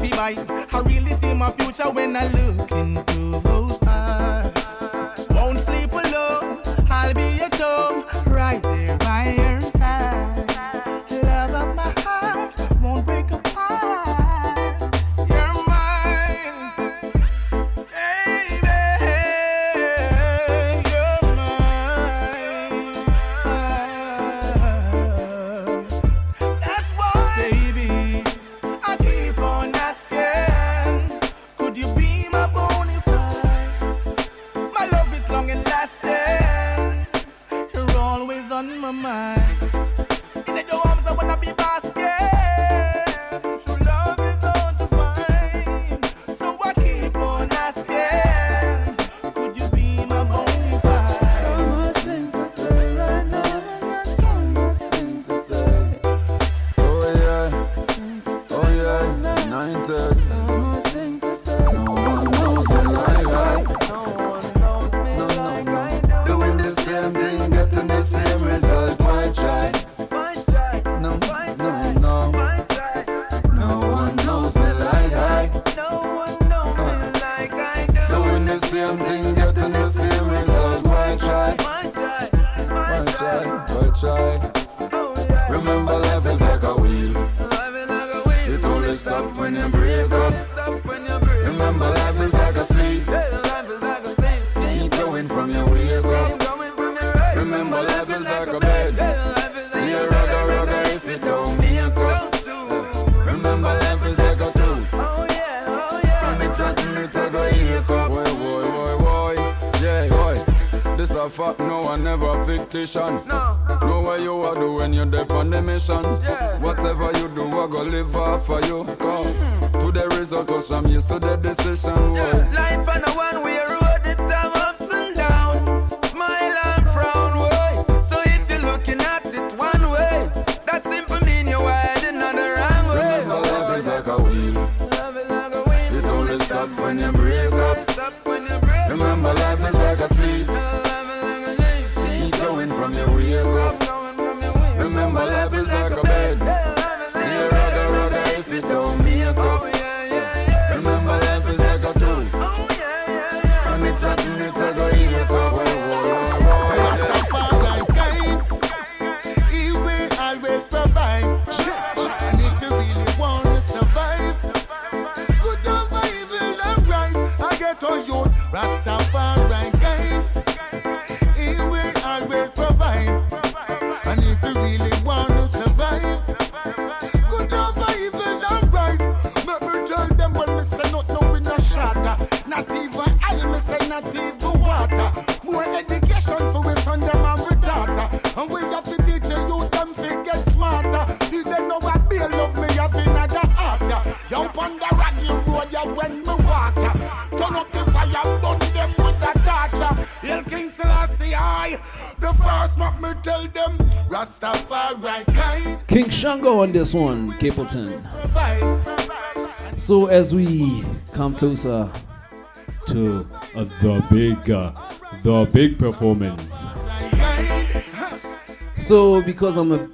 I really see my future when I look in one, Capleton. So as we come closer to uh, the big, uh, the big performance. So because I'm a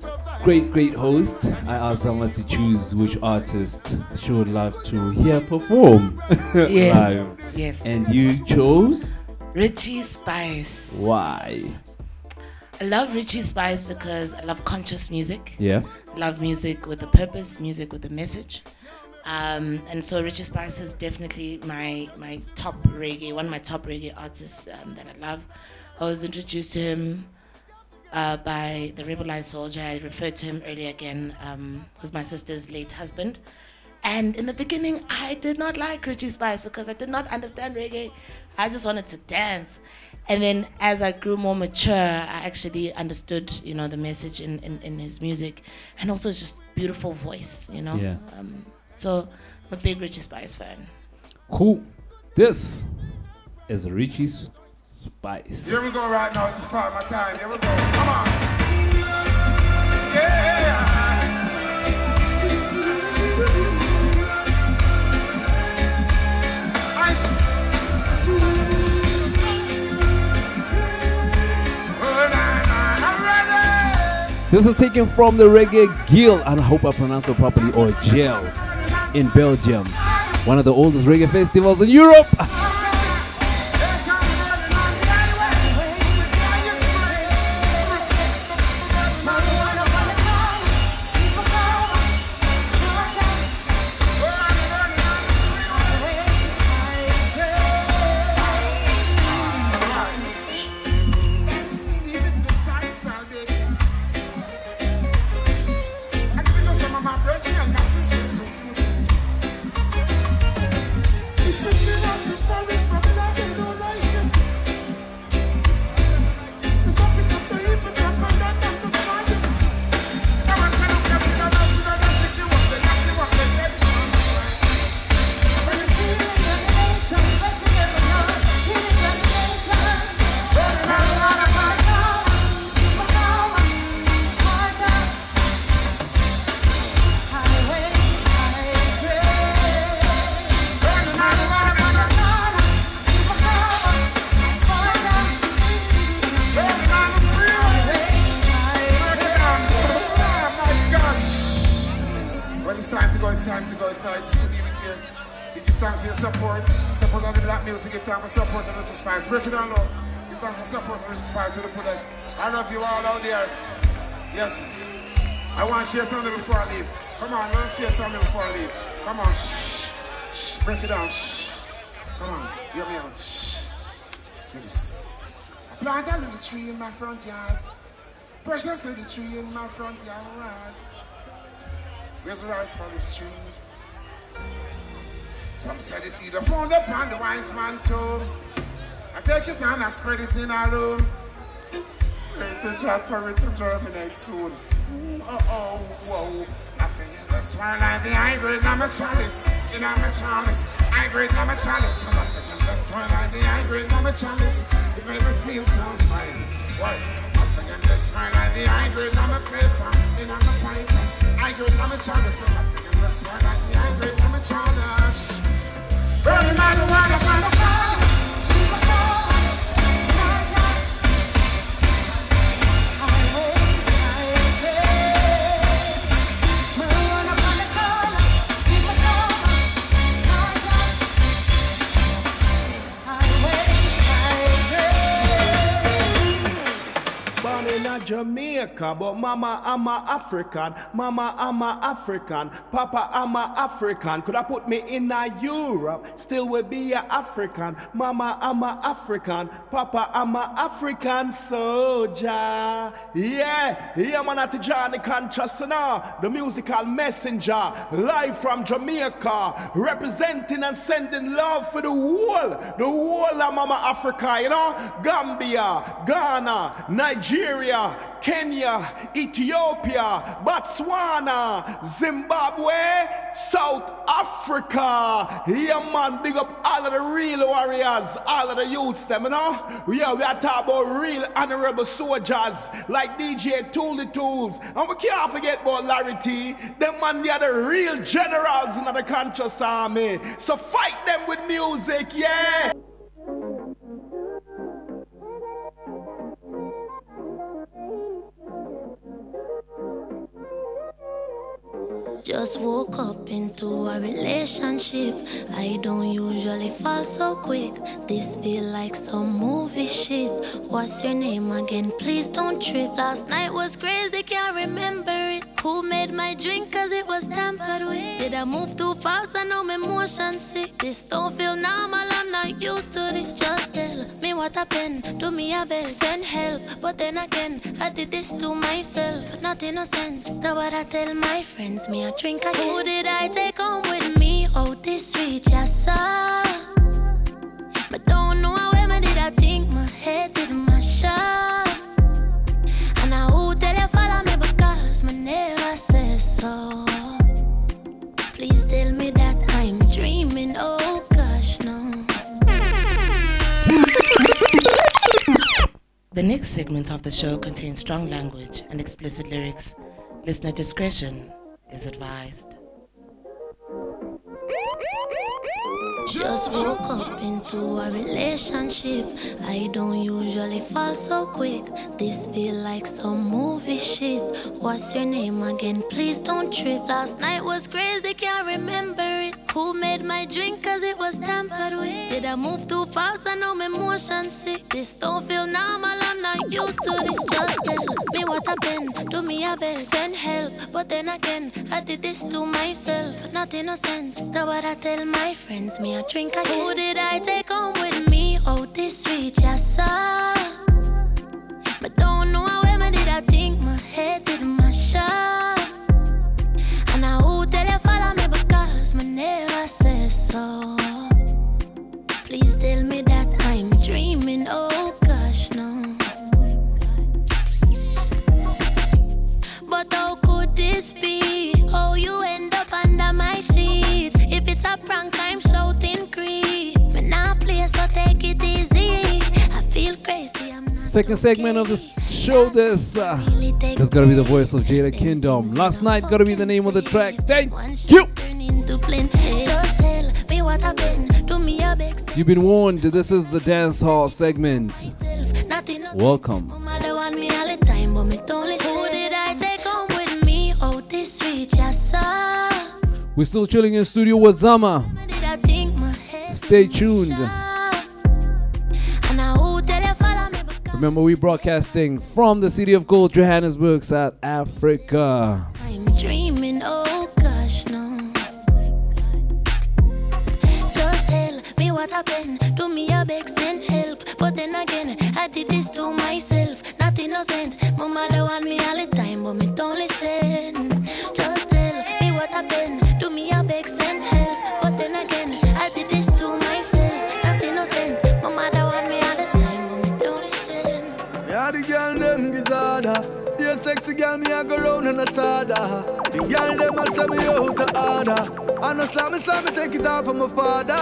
great, great host, I asked someone to choose which artist she would love to hear perform yes. live. Yes. And you chose Richie Spice. Why? I love Richie Spice because I love conscious music. Yeah love music with a purpose, music with a message. Um, and so Richie Spice is definitely my my top reggae, one of my top reggae artists um, that I love. I was introduced to him uh, by the Rebel Eye Soldier. I referred to him earlier again, um, who's my sister's late husband. And in the beginning, I did not like Richie Spice because I did not understand reggae. I just wanted to dance. And then as I grew more mature, I actually understood, you know, the message in, in, in his music. And also just beautiful voice, you know? Yeah. Um, so I'm a big Richie Spice fan. Cool. This is Richie's Spice. Here we go right now. It's part of my time. Here we go. Come on. Yeah. This is taken from the Reggae Guild, and I hope I pronounce it properly, or Gel, in Belgium. One of the oldest reggae festivals in Europe. my front yard. Precious little tree in my front yard. Where's the rice for the street? Some said they see the phone upon the wise man tomb. I take it and I spread it in a room. Wait to job for it to germinate soon. Oh, oh, whoa. Like the high grade number chalice. In a chalice, high grade number chalice. Nothing in this world like the high grade number chalice. It made me feel so fine. Why? Nothing in this world like the high grade number paper. In a pipe. I grade number chalice. Nothing in this world like the high grade number chalice. Burning marijuana, marijuana. A Jamaica, but mama I'm a African. Mama I'm a African. Papa I'm a African. Could I put me in a Europe? Still will be a African. Mama I'm a African. Papa I'm a African soldier. Yeah, yeah man at Johnny Conscious uh, now. The musical messenger. Live from Jamaica. Representing and sending love for the whole. The whole of Mama Africa, you know? Gambia, Ghana, Nigeria, Kenya, Ethiopia, Botswana, Zimbabwe, South Africa. Yeah, man, big up all of the real warriors, all of the youths, them, you know? Yeah, we are talking about real honorable soldiers like DJ Thuli Thulz. And we can't forget about Larry T. Them man, they are the real generals in the conscious army. So fight them with music, yeah. Just woke up into a relationship. I don't usually fall so quick. This feel like some movie shit. What's your name again? Please don't trip. Last night was crazy, can't remember it. Who made my drink cause it was tampered with? Did I move too fast? I know my motion sick. This don't feel normal, I'm not used to this. Just tell me what happened. Do me a best, send help. But then again, I did this to myself. Not innocent. Now what I tell my friends, me drink again. Who did I take home with me? Oh, this sweet. But don't know how did I think my head did my shot. And I who tell you follow me because my never says so. Please tell me that I'm dreaming. Oh gosh, no. The next segment of the show contains strong language and explicit lyrics. Listener discretion is advised. Just woke up into a relationship. I don't usually fall so quick. This feel like some movie shit. What's your name again? Please don't trip. Last night was crazy, can't remember it. Who made my drink cause it was tampered with? Did I move too fast? I know my motion sick. This don't feel normal, I'm not used to this. Just tell me what happened. Do me a best, send help. But then again, I did this to myself. Not innocent. Now what I tell my friends, me a drink again. Who did I take home with me? Oh, this sweet, yes, sir. But don't know how I did I think my head did my shot. And I who tell you follow me because my never says so. Please tell me that I'm dreaming. Oh gosh, no. But how could this be? Oh, you end Second segment of the show. This uh, that's gonna be the voice of Jada Kingdom. Last night gonna be the name of the track. Thank you. into plain hate. Just tell me what happened. Do me a big You've been warned. This is the dance hall segment. Welcome. Mother want me all the time, but me don't listen. Who did I take home with me? This sweet, yes. We're still chilling in studio with Zama. Did I think my head? Stay tuned. Remember, we broadcasting from the city of gold, Johannesburg, South Africa. I'm dreaming, oh gosh, no. Just tell me what happened. Do me a beg, send help. But then again, I did this to myself. Not innocent. My mother want me girl, me I go round and a sada. The girl them a say me out to order. And a slam slam me take it off from my father.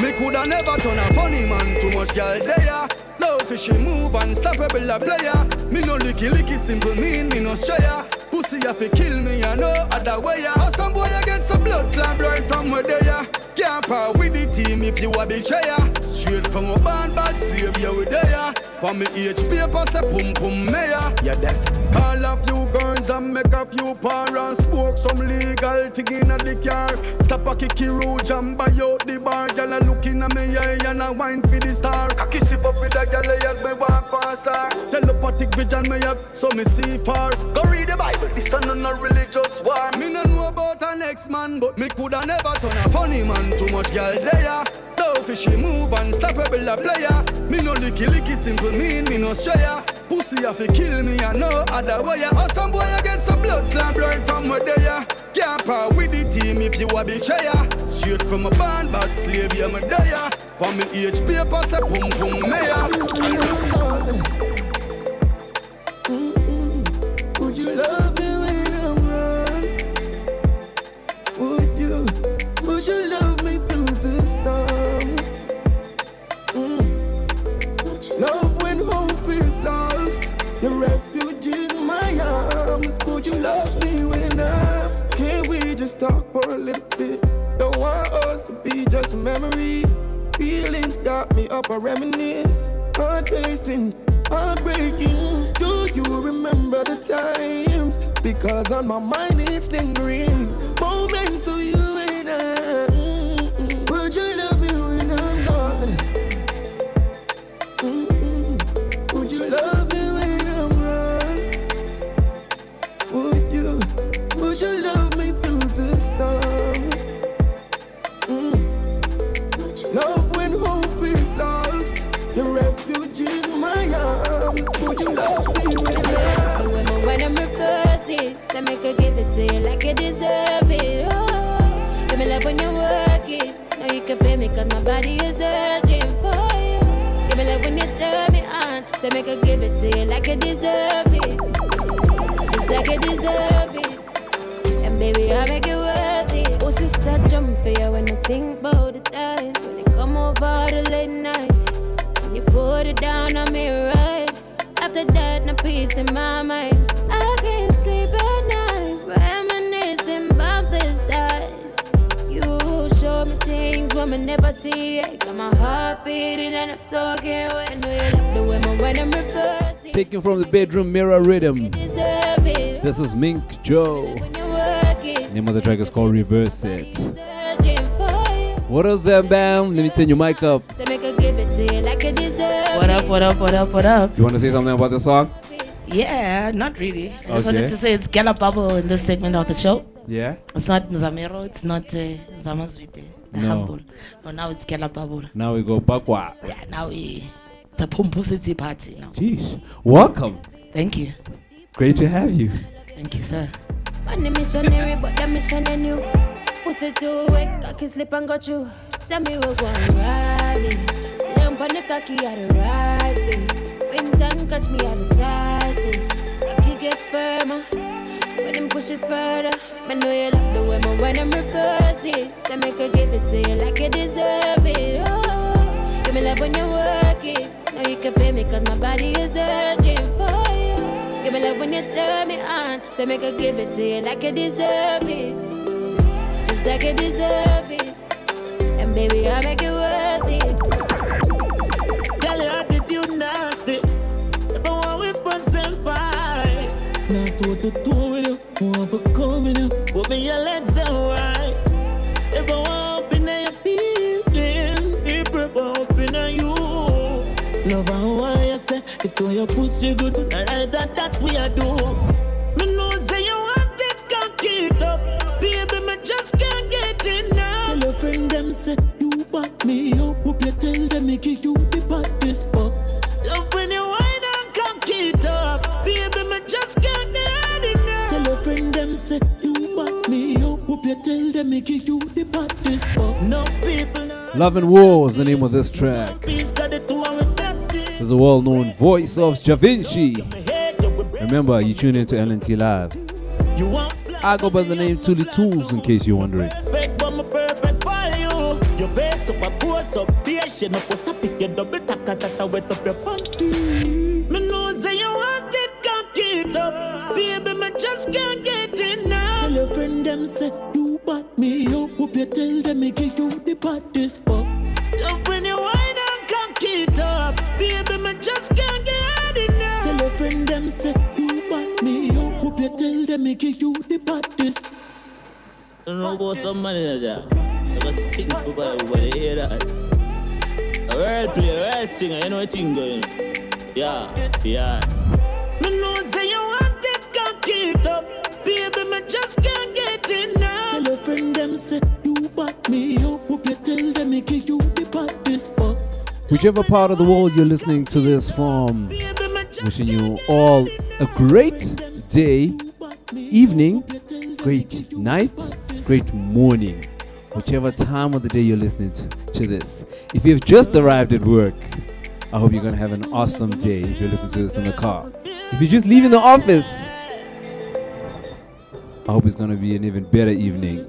Me coulda never turn a funny man. Too much girl there. Love fishy move and stop a bill player. Me no licky licky simple mean me no share. Pussy have to kill me, I know other way. Or some boy I get some blood clot blood from where they are. Can't part with the team if you a betrayer. Straight from a band, bad slave, you we there. For me H paper say pum pum mayor. You deaf. Call a few girls and make a few par and smoke some legal thing in the car. Stop a kicky rouge and buy out the bar. Girl a looking at me eye and a wine for the star. Cocky slip up with a girl as me walk past her. Telepathic vision me have so me see far. Go read the Bible, this a no religious war. Me no know about an ex man, but me coulda never turn a funny man. Too much girl there. Love fishy move and stop a bill player. Me no licky licky simple mean me no share. Pussy have to kill me, I know other way. Or oh, some boy I get some blood clot blood from where they are. Can't part with the team if you a betrayer. Straight from a band, bad slave, you me there. For me H paper say pum pum mayor. Mm-hmm. Mm-hmm. Would you love arms. Would you love me when I'm? Can we just talk for a little bit? Don't want us to be just a memory. Feelings got me up, I reminisce. Heart racing, heart breaking. Do you remember the times? Because on my mind it's lingering. Moments of you and I. Would you love me when I'm gone? Would you love love. When I'm make her give it to you like you deserve it. Oh, give me love when you're working. You can feel my body is urging for you. Give me love when you turn me on. Make her give it to you like you deserve it. Just like you deserve it. And baby, I make it worth it. Oh, when think about the times. When you come over the late night. When you put it down on me right after that, no peace in my mind. I can't sleep at night, reminiscing about the size. You show me things women never see. Got my heart beating and I'm so can't wait. I know you love the women when I'm reversing. Taken from the bedroom mirror rhythm. This is Mink Jo. You work it. Name of the track is called Reverse It. Searching for you. What up, Zam Bam? Let me turn your mic up. So make her give it to you like you deserve What up, what up, what up, what up? You want to say something about the song? Yeah, not really. I just wanted to say it's Gyala Bubble in this segment of the show. Yeah? It's not Mzamero, it's not uh, Zamazwide, the Nxumalo. But now it's Gyala Bubble. Now we go Bakwa. Yeah, now we, it's a Pumpu party now. Jeez. Welcome. Thank you. Great to have you. Thank you, sir. Pussy too wet, cocky slip and got you. Send me we go and ride it. Sit down on the cocky at the right feet. When done catch me at the tightest. Cocky get firmer, but then push it further. Me know you love the women when I'm reversing. So make her give it to you like you deserve it. Oh, give me love when you work it. Now you can feel me cause my body is urging for you. Give me love when you turn me on. So make her give it to you like you deserve it. Just like I deserve it. And baby, I'll make it worth it. Girl, your attitude nasty. If I want with for senpai. Not two to two with you, with you. Put me your legs down wide. If I want your feelings, up in you. You say, if to your pussy good, alright, that that we are do. Love and War is the name of this track. There's a well known voice of Jahvinci. Remember, you tune into LNT Live. I go by the name Thuli Thulz in case you're wondering. Whichever part of the world you're listening to this from, wishing you all a great day, evening, great night, great morning. Whichever time of the day you're listening to, this. If you've just arrived at work, I hope you're going to have an awesome day if you're listening to this in the car. If you're just leaving the office, I hope it's going to be an even better evening.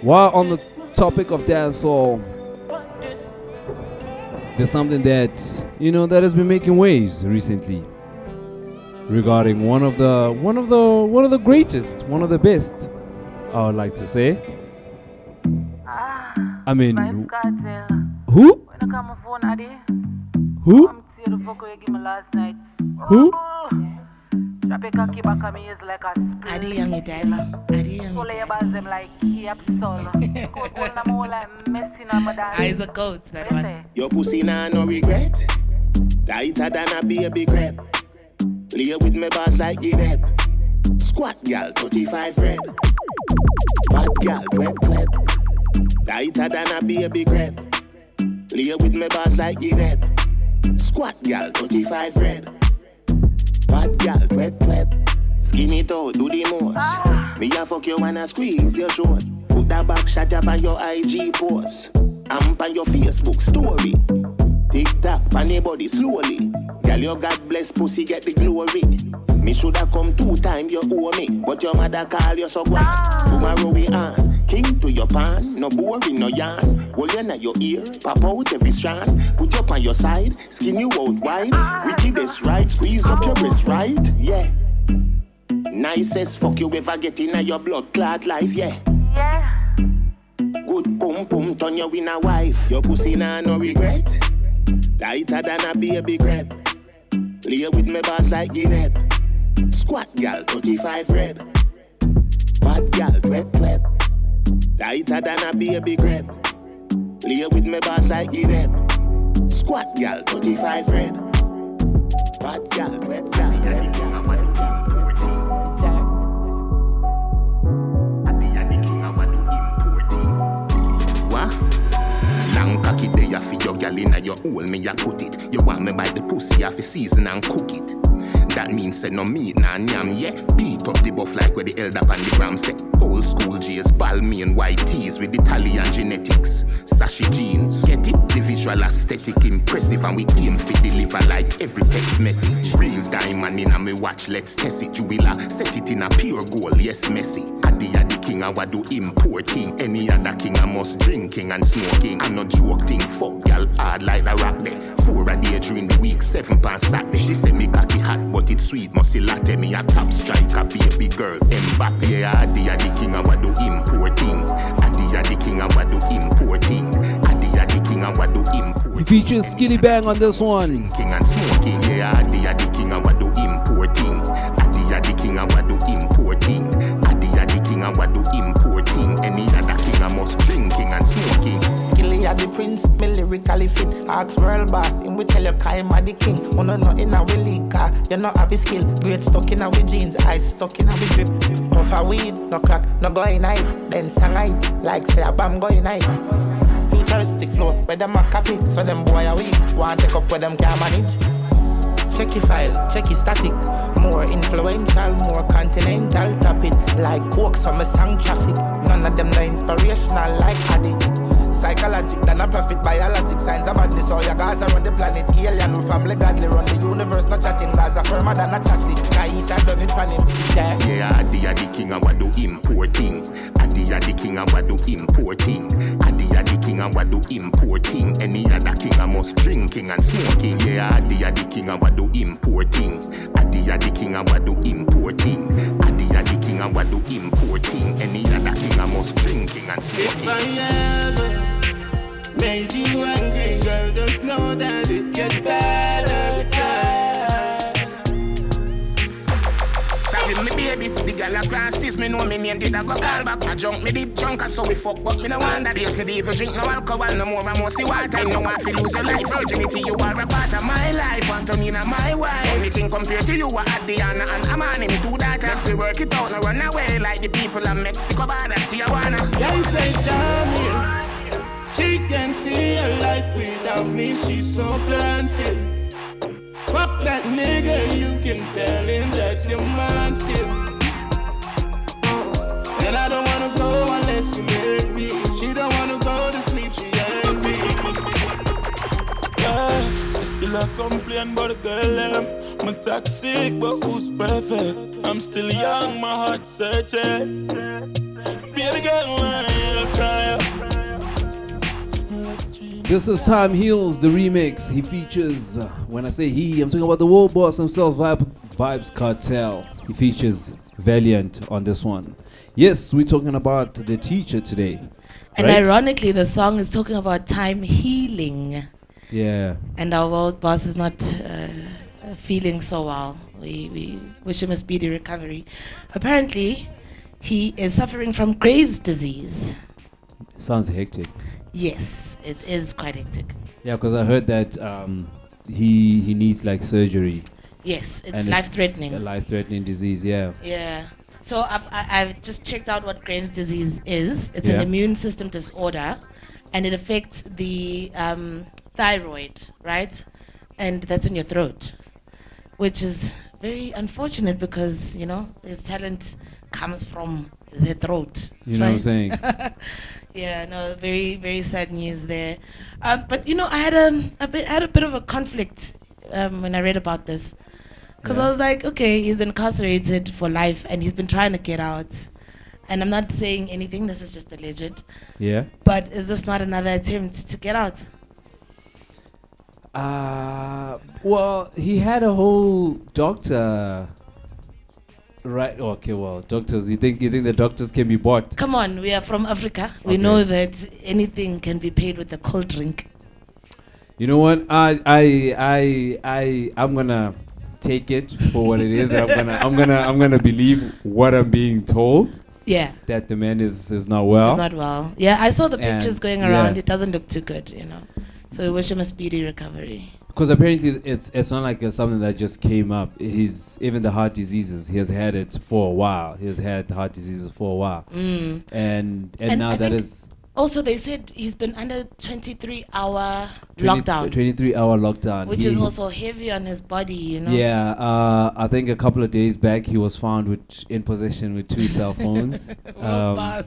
While on the topic of dancehall, there's something that you know that has been making waves recently regarding one of the one of the one of the greatest, one of the best. I would like to say. I mean, who? Who? Who? Addi and me daddy. Addi on my. Eyes a goat, that one. Your pussy nah no regret. Tighter than a baby crab. Play with me bars like Guinea. Squat gal, 35 red. Bad gal, web web. Tighter than a baby crab. Play with me bars like Guinea. Squat gal, 35 red. Bad gal, web web. Skin it out, do the most. Me a fuck you wanna squeeze your throat. Put that back shot up on your IG post. Amp on your Facebook story. Tick tock on your body slowly. Girl, your God bless pussy get the glory. Me shoulda come two time you owe me, but your mother call you so quiet. Tomorrow we on. Your pan, no boring, no yarn. Hold you na your ear, pop out every strand. Put you up on your side, skin you out wide. Wickedest right, squeeze up your wrist right, yeah. Nicest fuck you ever get in your blood clot life, yeah. yeah. Good pum pum turn you in a wife. Your pussy nah no regret. Tighter than a baby crab. Play with me boss like Guinea. Squat gal 35 rep. Bad gal twep twep. Tighter than a baby crab. Play with me boss like Guinea. Squat gal 35 rep. Bad gal twep twep twep. What? Long cocky day for your gal inna your hole, me a put it. You want me by the pussy off a season and cook it. That means say no meat nah yam yeah. Beat up the buff like where the elder pan the gram say. Old school J's, Balmain white tees with Italian genetics. Sashi jeans, get it? The visual aesthetic impressive and we aim for deliver like every text message. Real diamond in a me watch, let's test it. You will uh, set it in a pure gold, yes messy. Addi the king I wa do importing. Any other king I must drinking and smoking. I'm not joking, fuck gal hard like the rock there. Four a day during the week, seven pounds Saturday. She say me cocky hot, but it's sweet. Musty latte, me a top striker, baby girl. Mbappe, Addi the king I wa do importing. Addi the king I wa do importing. Addi the king I wa do importing. He features Skillibeng on this one. King and smoking, yeah, the I lyrically fit. Ask world boss, him we tell you Kaima the king. Oh, Wanna know in a we car, you know have a skill. Great stuck in a we jeans, eyes stuck in a we drip. Puff a weed, no crack, no going night. Then sang hide, like say a bam going night. Futuristic flow, where them a copy, so them boy a we want take up where them can manage. Check your file, check your statics. More influential, more continental. Tap it like coke, me song traffic. None of them no inspirational like Addi. Psychologic, than a profit, biologic signs of badness. All your guys around the planet, alien, we family godly, run the universe, no chatting. Gaza firmer than a chassis. Guys, I done it for him. Yeah. Yeah, Addi a the king I wa do importing. Addi a the king I wa do importing. Addi a the king I wa do importing. Any other king I must drinking and smoking. Yeah, Addi a the king I wa do importing. Addi a the king I wa do importing. Addi a the king I wa do importing. Any other king I must drinking and If I smoking. ever made you angry, girl, just know that it gets better every time. Sorry, me baby, the gal a classes, me know me name did I go call back a junk, me did drunk, so we fuck, but me no want that days, me dey even drink no alcohol no more, I must see water, you know want to lose your life, virginity, you are a part of my life, Antonina, my wife, anything compared to you, I had Diana and Amani, me do that, if we work it out, no run away like the people of Mexico, but that Tijuana. They say, damn you. She can see her life without me, she's so blind still. Fuck that nigga, you can tell him that you're mine still. And I don't wanna go unless you marry me. She don't wanna go to sleep, she angry. Yeah, she still a complain about the girl them. I'm toxic, but who's perfect? I'm still young, my heart searching. Baby girl, This is Time Heals, the remix. He features, uh, when I say he, I'm talking about the world boss themselves, Vibe, Vybz Kartel. He features Valiant on this one. Yes, we're talking about the teacher today. And right? ironically, the song is talking about time healing. Yeah. And our world boss is not uh, feeling so well. We, we wish him a speedy recovery. Apparently, he is suffering from Graves' disease. Sounds hectic. Yes, it is quite hectic. Yeah, because I heard that um, he he needs like surgery. Yes, it's life-threatening. A life-threatening disease. Yeah. Yeah. So I've, I- I've just checked out what Graves' disease is. It's Yeah. an immune system disorder, and it affects the um, thyroid, right? And that's in your throat, which is very unfortunate because you know his talent comes from the throat. You know what I'm saying? yeah, no, very very sad news there. Um, but you know, I had a, a bit I had a bit of a conflict um, when I read about this because I was like, okay, he's incarcerated for life and he's been trying to get out. And I'm not saying anything. This is just alleged. Yeah. But is this not another attempt to get out? Uh, well, he had a whole doctor. Right. Okay. Well, doctors. You think you think the doctors can be bought? Come on, we are from Africa. We Okay. know that anything can be paid with a cold drink. You know what? I I I I I'm gonna take it for what it is. I'm gonna I'm gonna I'm gonna believe what I'm being told. Yeah. That the man is is not well. It's not well. Yeah, I saw the And, pictures going around. yeah. It doesn't look too good, you know. So we wish him a speedy recovery. Because apparently it's it's not like it's something that just came up. He's even the heart diseases. He has had it for a while. He has had heart diseases for a while, Mm. and, and And now I that think is Also, they said he's been under 23 hour 20 lockdown, 23 hour lockdown. which He- is also heavy on his body, you know. Yeah, uh, I think a couple of days back he was found with in possession with two cell phones. Um,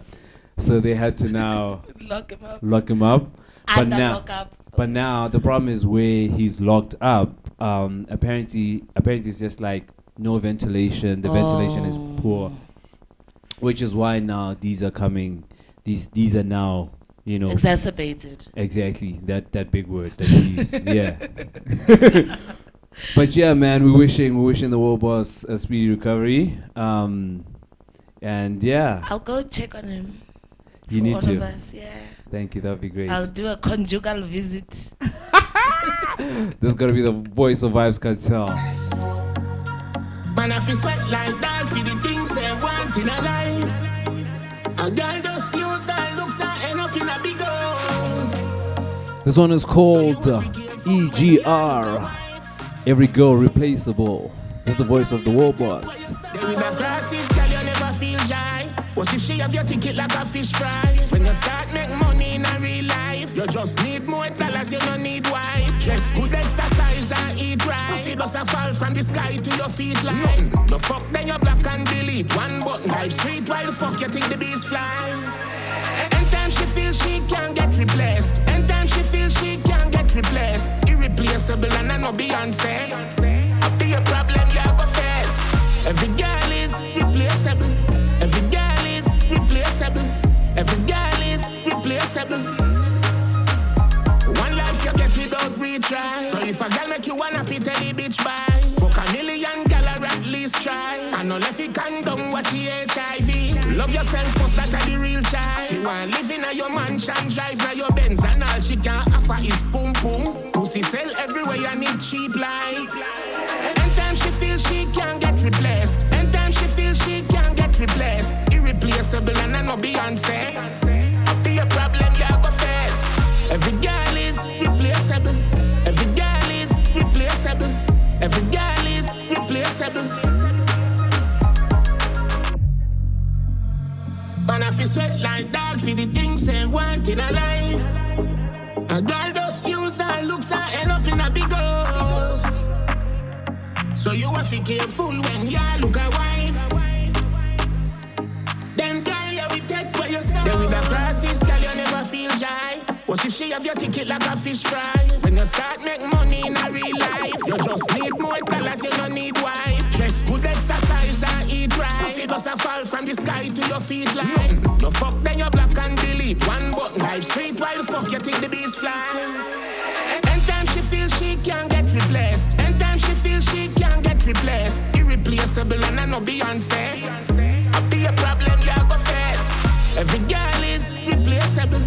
so they had to now Lock him up. Lock him up. But now, lock up. But now the problem is where he's locked up. Um, apparently, apparently it's just like no ventilation. The ventilation is poor, which is why now these are coming. These these are now you know Exacerbated. Exactly that that big word that he used. yeah. but yeah, man, we're wishing we're wishing the world boss a speedy recovery. Um, and yeah, I'll go check on him. you need to. Of us, yeah. Thank you. That'd be great. I'll do a conjugal visit. This is gonna be the voice of Vybz Kartel. Man, I feel sweat like that for the things they want in a life. A girl just use her looks and end up in a big house. This one is called EGR. Every girl replaceable. This is the voice of the war boss. Shy. What if she have your ticket like a fish fry? When you start make money in a real life, you just need more dollars, you don't need wife. Dress good, exercise and eat right. Pussy does a fall from the sky to your feet like None. The fuck then you block and delete. One button, life sweet while the fuck you think the bees fly. Anytime she feels she can't get replaced. Anytime she feels she can't get replaced. Irreplaceable and I know Beyonce. I be a problem you go face. Every girl is replaceable. Every girl is replaceable. One life you get without retry. So if a girl make you wanna pit any bitch buy, fuck a million girl or at least try. I know left it condom watch the HIV. Love yourself first, that the real child. She want live in a your mansion, drive na your Benz, and all she can offer is boom boom. Pussy sell everywhere, you need cheap like. Anytime she feels she can't get replaced. Anytime she feels she can't get replaced. Irreplaceable and I know Beyonce. Be a problem you go face. Every girl is replaceable. Every girl is replaceable. Every girl is replaceable. Man, I feel sweat like dog for the things they want in a life. A girl just use her looks and end up in a big house. So you have to be careful when you look a wife. For yourself. Then with the glasses, girl, you never feel shy. What if she have your ticket like a fish fry? When you start make money in a real life, you just need more dollars, you don't need wife. Dress good, exercise and eat right. Pussy does a fall from the sky to your feet like. The fuck then you block and delete. One button, life sweet while the fuck you think the bees fly. Anytime she feels she can't get replaced. Anytime she feels she can't get replaced. Irreplaceable and I know Beyonce. I be a problem you. Every girl is replaceable.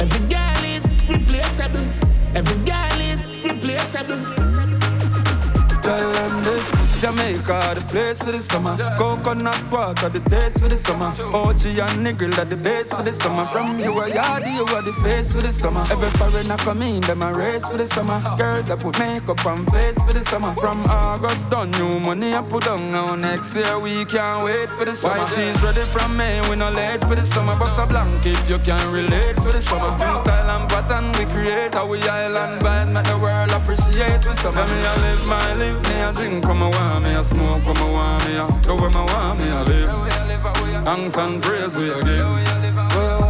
Every girl is replaceable. Every girl is replaceable. Tell them this, Jamaica, the place for the summer. Coconut water, the taste for the summer. OG and nigga, that the base for the summer. From you a yardie, you are the face for the summer. Every foreigner come in, them a race for the summer. Girls I put makeup on face for the summer. From August done, new money I put on now. Next year we can't wait for the summer. White tees ready from May, we no late for the summer. Bust a blanket, you can relate for the summer. Uh-huh. New style and pattern we create, how we island vibe, make the world appreciate with summer. Me I live my live, me I drink from a wine. Want me, I smoke when I want me, I do when I want me, I live. Thanks and praise we give. Me I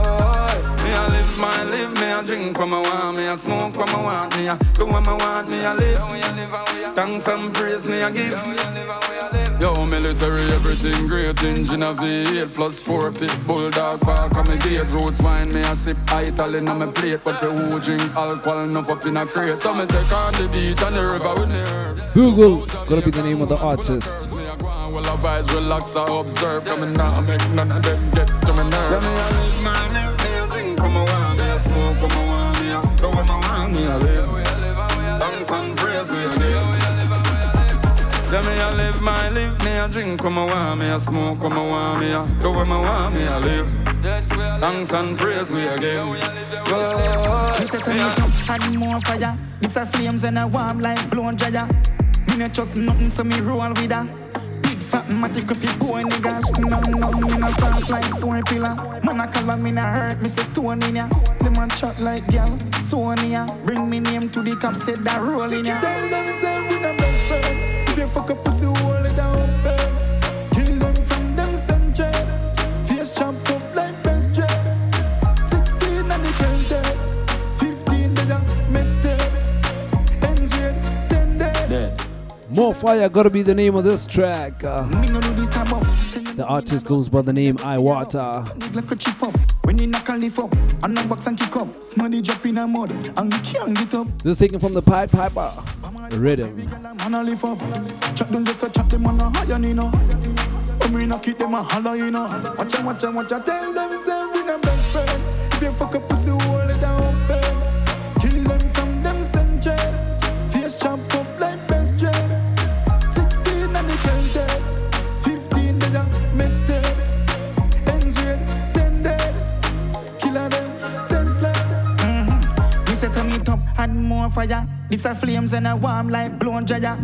live my live, me I drink when I want me, I smoke when I want me, I do when I want me, I live. Thanks and praise me I give. Yo, military, everything great. Engine of V8 plus four pit bulldog park on me gate. Roots wine, me I sip Italian on my plate. But for who drink alcohol enough up in a crate. So me take on the beach and the river with the herbs. Google, gotta be the name of the artist. Well, I advise, relax, I observe. Coming now, make none of them get to my nerves. Smoke from my want, me, I do what I want, me, I live. Thanks and praise, we are live. Let me I live my live, me I drink when I want, me I smoke when I want, me I do when I want, me I live. Thanks and praise we again. Me say turn it up, add more fire. This a flames and a warm like blown dryer. Me not trust nothing, so me roll with her. Big fat matic if you boy niggas. No, no, me not soft like four pillar. Man a color me not hurt, me say stone in ya. A chat like gal, Sonia. Bring me name to the cops, said that roll in ya. Tell them say we not best friend. If you fuck up pussy, More Fire gotta be the name of this track. Uh, the artist goes by the name I Waata. Like a chip up. When you knock and lift up. And box and kick up. Smoney drop in a mud. And can't get up. This is taken from the Pied Piper. Rhythm. We them a holler you know. Watch watch watch. Tell them say we best. If you fuck up pussy, more fire. This a flames and a warm like blown dryer.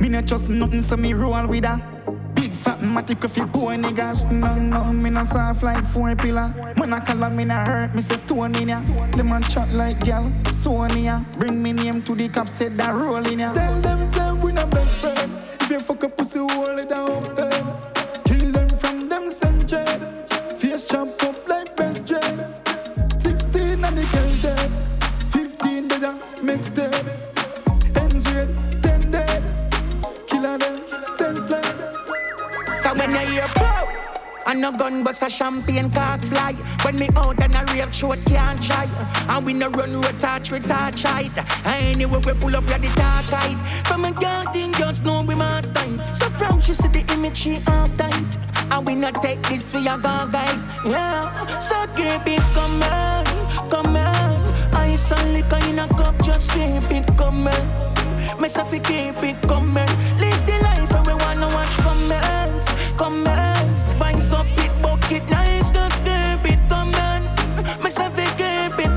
Me not trust nothing, so me roll with her. Big fat matic if you boy niggas. No, no, me not soft like four pillar. Man I call me not hurt, me say stone in ya. A chat like gal, Sonia. Bring me name to the cops, said that roll in ya. Tell them say we not best friend. If you fuck up pussy, hold it down, babe. You hear blow, and no gun bust a champagne can't fly. When me out and a rave throat can't try. And we no run road touch we touch height. Anyway we pull up yeah the dark height. From a girl thing just know we must tight. So from she see the image she half tight. And we not take this for your girl guys. Yeah. So keep it coming, coming. Ice and liquor in a cup, just keep it coming. Myself keep it coming. Live the comments, comments. Vibes up it, bucket nice, just keep it coming. Myself we keep it.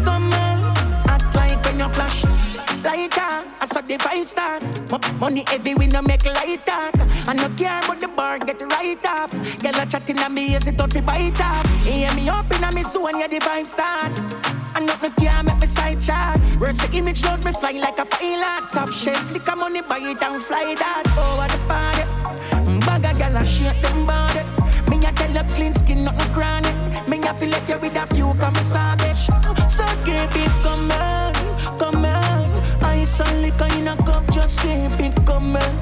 Act like when you flash. Lighter, I saw the vibe start. Mo- Money heavy, we no make light talk. I no care about the bar, get right off. Girl a chatting at me, yes, it don't fi bite off. Hear me up in a me soul, yeah, the vibe start. I know no care, make me side chat. Words the image load me fly like a pilot. Top shelf, lick a money, buy it and fly that. Oh, Over the party, bag a gal a shake them body. Me a tell you clean skin, not no chronic. Me a feel left you with a few come savage. So keep it coming, coming. Ice and liquor in a cup, just keep it coming.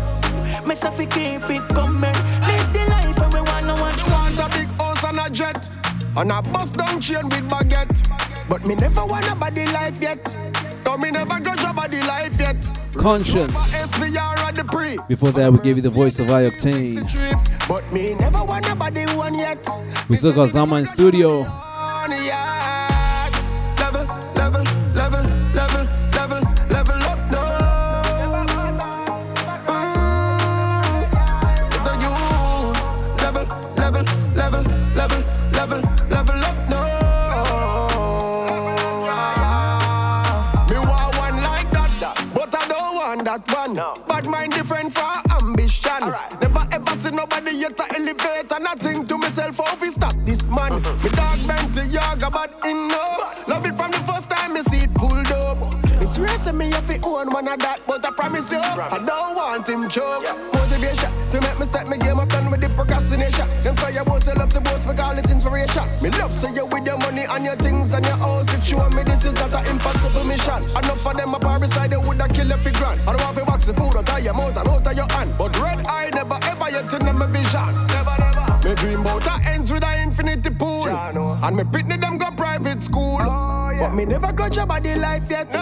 Myself, we keep it coming. Live the life and we wanna watch Want a big house and a jet And a bus down chain with baguette But me never want a body life yet No, me never grudge a body life yet Konshens. SVR at the pre Before that, we gave you the voice of I-Octane. trip But me never want a one yet We still got Zama in studio. Don't want that Bad mind different from ambition. Never ever see nobody yet to elevate And I think to myself how we stop this man. Me dog bent to yoga but in no Love it from the first time me see it pulled up. Swear to me if he own one of that, but I promise you, I don't want him choke. Motivation, to make me step me game up You both love the boss, me call it inspiration. Me love say you with your money and your things and your house. It show me this is not an impossible mission. Enough for them a bar beside they woulda kill it grand. I don't want to box the food out of your mouth and out of your hand. But red eye never ever yet in my vision. Never, never. Me dream about a ends with a infinity pool. And me pitney them go private school. But me never grudge a body life yet.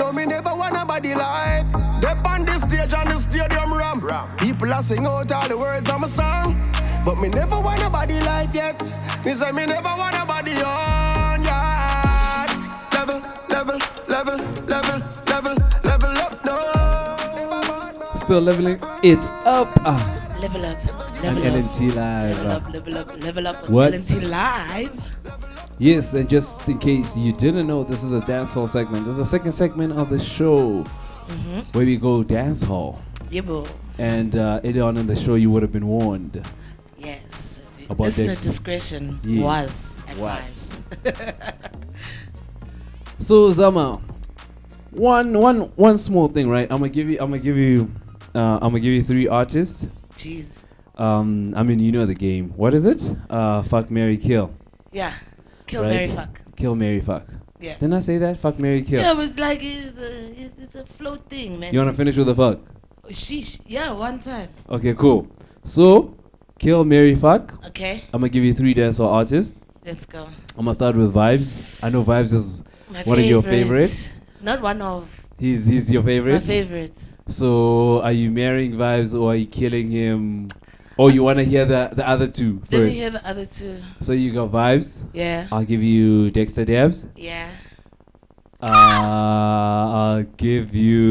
No, me never want a body life. Dep on the stage and the stadium ram. People are sing out all the words of my song. But me never want a body life yet. Me say me never want a body on yet. Level, level, level, level, level, level up now. Still leveling it up. Ah. Level up. And Level up. LNT live. Level up, level up, level up. with What? LNT live. Yes, and just in case you didn't know, this is a dancehall segment. This is the second segment of the show Mhm. where we go dancehall. Yeah, bro. And uh, earlier on in the show, you would have been warned Yes. About Listener this. discretion Yes, was advised. So Zama, one one one small thing, right? I'm gonna give you. I'm gonna give you. Uh, I'm gonna give you three artists. Jeez. Um, I mean, you know the game. What is it? Uh, fuck, Mary, kill. Yeah. Kill, right? marry, fuck. Kill, Mary, fuck. Yeah. Didn't I say that? Fuck, Mary, kill. Yeah, it was like it's a, it's a float thing, man. You wanna finish with the fuck? Sheesh. Yeah, one time. Okay, cool. So, kill, Mary, fuck. Okay. I'm gonna give you three dancehall artists. Let's go. I'm gonna start with Vybz. I know Vybz is My one of your favorites. Not one of. He's he's your favorite. My favorite. So are you marrying Vybz or are you killing him? Or you wanna hear the the other two first? Let me hear the other two. So you got Vybz. Yeah. I'll give you Dexta Daps. Yeah. Uh, I'll give you.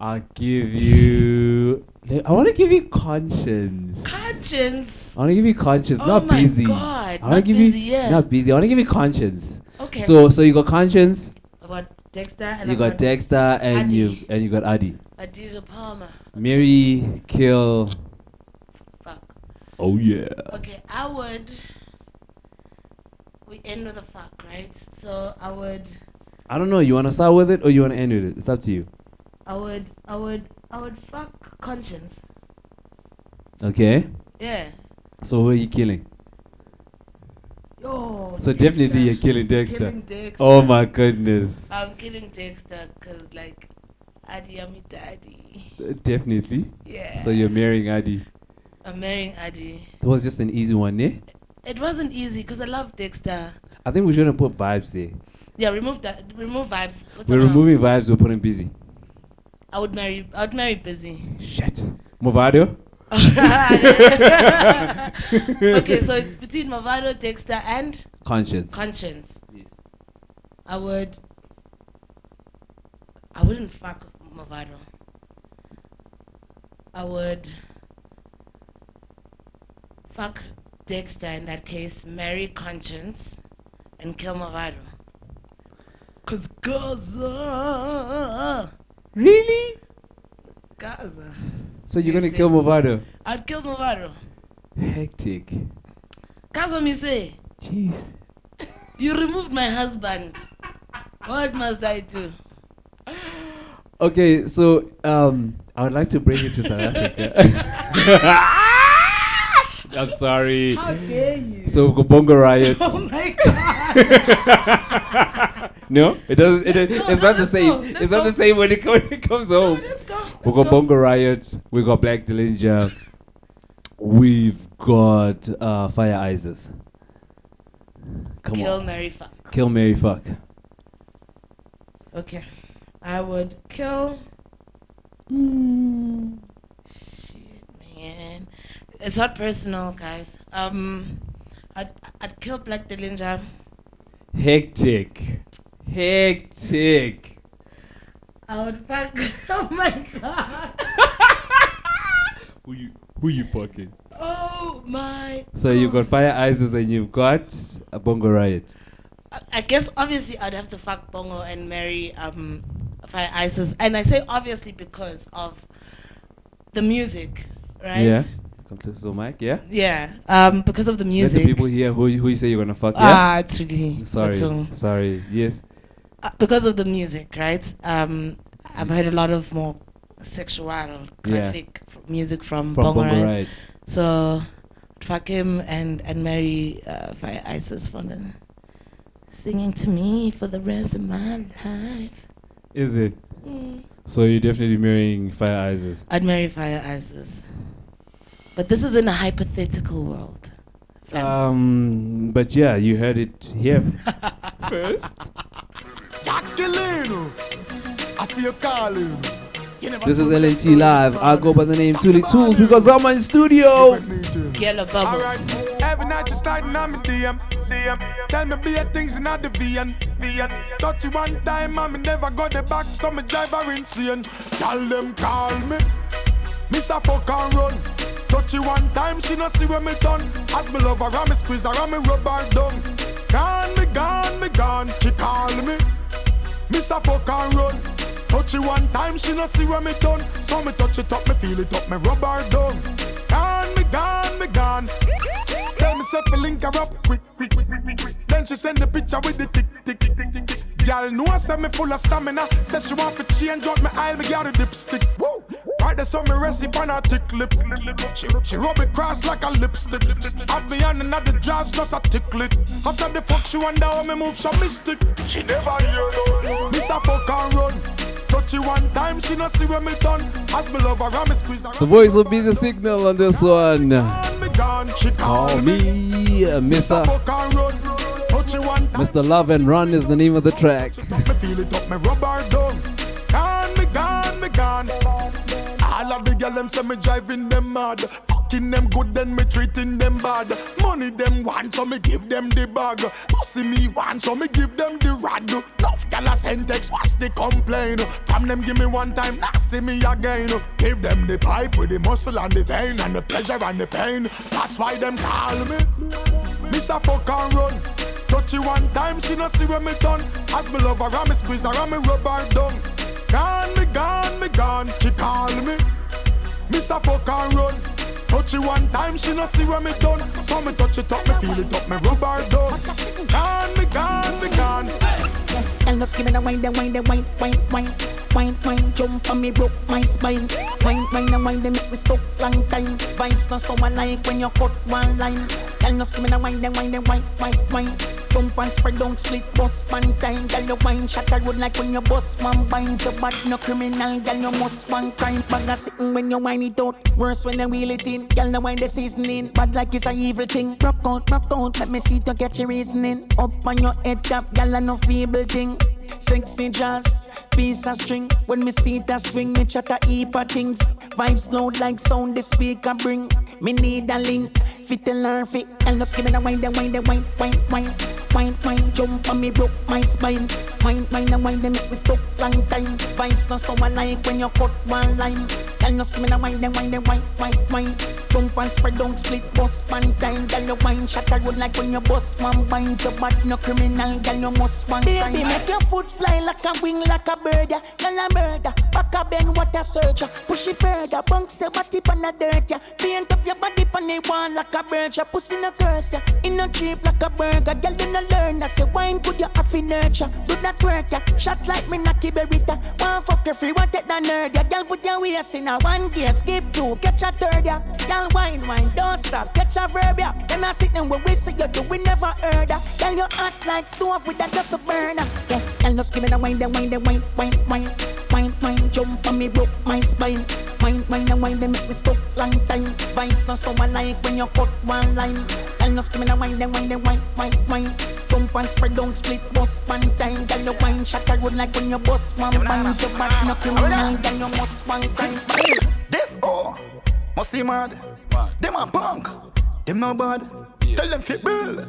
I'll give you. I want to give you Konshens. Konshens. I want to give you Konshens, Oh not my busy. God, I want not to give busy, you yeah. not busy. I want to give you Konshens. Okay. So so you got Konshens. About Dexta and You I got Dexta and Addi. you and you got Addi. Adidja Palmer. Mary kill. Fuck. Oh yeah. Okay, I would. We end with a fuck, right? So I would. I don't know. You want to start with it or you want to end with it? It's up to you. I would. I would. I would fuck Konshens. Okay. Yeah. So who are you killing? Yo. So definitely you're killing Dexta. Killing Dexta. Oh my goodness. I'm killing Dexta because, like, Addi, I'm daddy. Uh, Definitely. Yeah. So you're marrying Addi. I'm marrying Addi. That was just an easy one, eh? It wasn't easy because I love Dexta. I think we shouldn't put Vybz there. Yeah, remove that. Remove Vybz. What's We're removing Vybz, we're putting busy. I would marry. I would marry busy. Shit. Movado? okay, so it's between Movado, Dexta, and Konshens. Konshens. Yes. I would. I wouldn't fuck Movado. I would fuck Dexta in that case, marry Konshens, and kill Movado. Cause Gaza. Really? Gaza. So you're gonna kill Movado? I'd kill Movado. Hectic. Gaza me say. Jeez. You removed my husband. What must I do? Okay, so um, I would like to bring you to South Africa. I'm sorry. How dare you? So Bongo Riot. Oh my god. No, it doesn't. It, is- it's not the same. it's not the same when it, when it comes home. let's go. We got Bongo Riot. We got Black Dillinger. We've got uh, Fire Isis. Come Kill, on. marry, fuck. Kill Mary Fuck. Okay. I would kill. Shit, man. It's not personal, guys. Um, I'd, I'd kill Black Dillinger. Hectic. Hectic. I would fuck. Oh my god. Who you who you fucking? Oh my. So you've got Fire Isis and you've got a Bongo Riot. I- I guess obviously I'd have to fuck Bongo and marry um Fire Isis, and I say obviously because of the music, right? Yeah. Conclusive mic, yeah? Yeah, um, because of the Let music. the people here who, who you say you're gonna fuck, yeah? Ah, truly. Sorry, sorry, yes. Because of the music, right? Um, I've heard a lot of more sexual, graphic f- music from, From Bongo. Rights. So, fuck him and and marry uh, Fire Isis for the singing to me for the rest of my life. Is it? Mm. So you're definitely marrying Fire Isis. I'd marry Fire Isis, but this is in a hypothetical world. Um, but yeah, you heard it here first. Jacqueline, I see you calling. This is LNT Live. I go by the name Thuli Thulz because I'm in studio. Yellow bubble. Alright, every night you starting on me DM. Tell me be a things in the VN. Touch you one time, and me never got the back, so me drive her insane. Tell them call me, Miss a fuck and run. Touch you one time, she no see where me done. As me love her, me squeeze her, me rub her down. Gone, me gone, me gone. She call me, Miss a fuck and run. Touch you one time, she no see where me done. So me touch it up, me feel it up, me rub her down. Gone, me gone, me gone. Tell me say link her up quick, quick, quick, quick, quick. Then she send the picture with the tick, tick, tick, tick, tick. Girl know I say me full of stamina. Say she want to change out me aisle, me got a dipstick. Woo! Right there, so me recipe on her tick lip. She, she rub it cross like a lipstick. Have me on another jaws, just a tickle it. After the fuck, she wonder how me move so mystic. She never hear no. Miss a fuck and run. Touch you one time, she no see where me done. As me love her, and me squeeze her. The voice will be the signal on this one. She Call me uh, Mr. fuck and run. Touch you one time. Mr. Love and Run is the name of the track. All of the girl them say me driving them mad. Fucking them good, then me treating them bad. Money them want, so me give them the bag. Pussy me want, so me give them the rod. Enough gal a send text, what's the complain? From them give me one time, now see me again. Give them the pipe with the muscle and the vein and the pleasure and the pain. That's why them call me. A fuck and run. Touch you one time, she no see where me done. As me love her, and me squeeze her, and me rub her down. Gone, me gone, me gone. She call me. Miss a fuck and run. Touch you one time, she no see where me done. So me touch it up, me feel it up, me rub her down. Gone, me gone, me gone. And just give me the wine, the wine, the wine, wine, wine, wine, wine. Jump on me, broke my spine. Wine, wine, the wine, they make me stuck long time. Vibes not so alike when you cut one line. Girl, just give me the wine, the wine, the wine, wine, wine. Jump and spread down, split bust one time. Girl, your wine shot a road like when you bust one bind. So bad, no criminal, girl, you must one crime. Bag a sitting when you wine it out. Worse when you wheel it in. Girl, the wine the seasoning. Bad like it's a evil thing. Rock out, rock out, let me see to get your reasoning. Up on your head top, girl, I no feeble thing. Sexy jazz, piece of string. When me see that swing, me chat a heap of things. Vibes loud like sound the speaker bring. Me need a link, fit and learn fit. And just give me the wine, the wine, the wine, wine, wine. Wine, wine, jump on me, broke my spine. Wine, wine, the wine, they make me stuck long time. Vibes not so alike when you cut one line. Girl, just give me the wine, the wine, the wine, wine, wine. Jump and spread down, split bust one time. Girl, your wine shot a road like when you bust one bind. So bad, no criminal, girl, you must one crime. Baby, make your foot fly like a wing, like a bird. yeah. Girl, a murder. Back a bend, what a search. yeah. Push it further, bunk say body on the dirt. Yeah. Paint up your body on the wall like a bird. yeah. Pussy no curse, yeah. In no cheap like a burger. Girl, you no learn. I say wine good, you have to nurture. Do that work, yeah. Shot like me, Naki Berita. One fuck you free, one take the nerd, yeah. Girl, put your waist in a one gear, skip two, catch a third, yeah. Girl, wine, wine, don't stop, catch a verb, yeah. Then I sit where we say you do, we never heard, yeah. Girl, you hot like stove with a dust of burner, yeah. Girl, just give me the wine, the wine, the wine, wine, wine. Wine, wine, jump on me, broke my spine. Wine, wine, and wine, they make me stuck long time. Vibes not so alike when you cut one line. Girl, just give me the wine, the wine, the wine, wine, wine. Jump and spread down, split bust one time. Girl, your wine shot a road like when you bust one band. So bad, no criminal, girl, you must one crime. This oh, must see mad. Them a punk, them no bad. Tell them fit bill.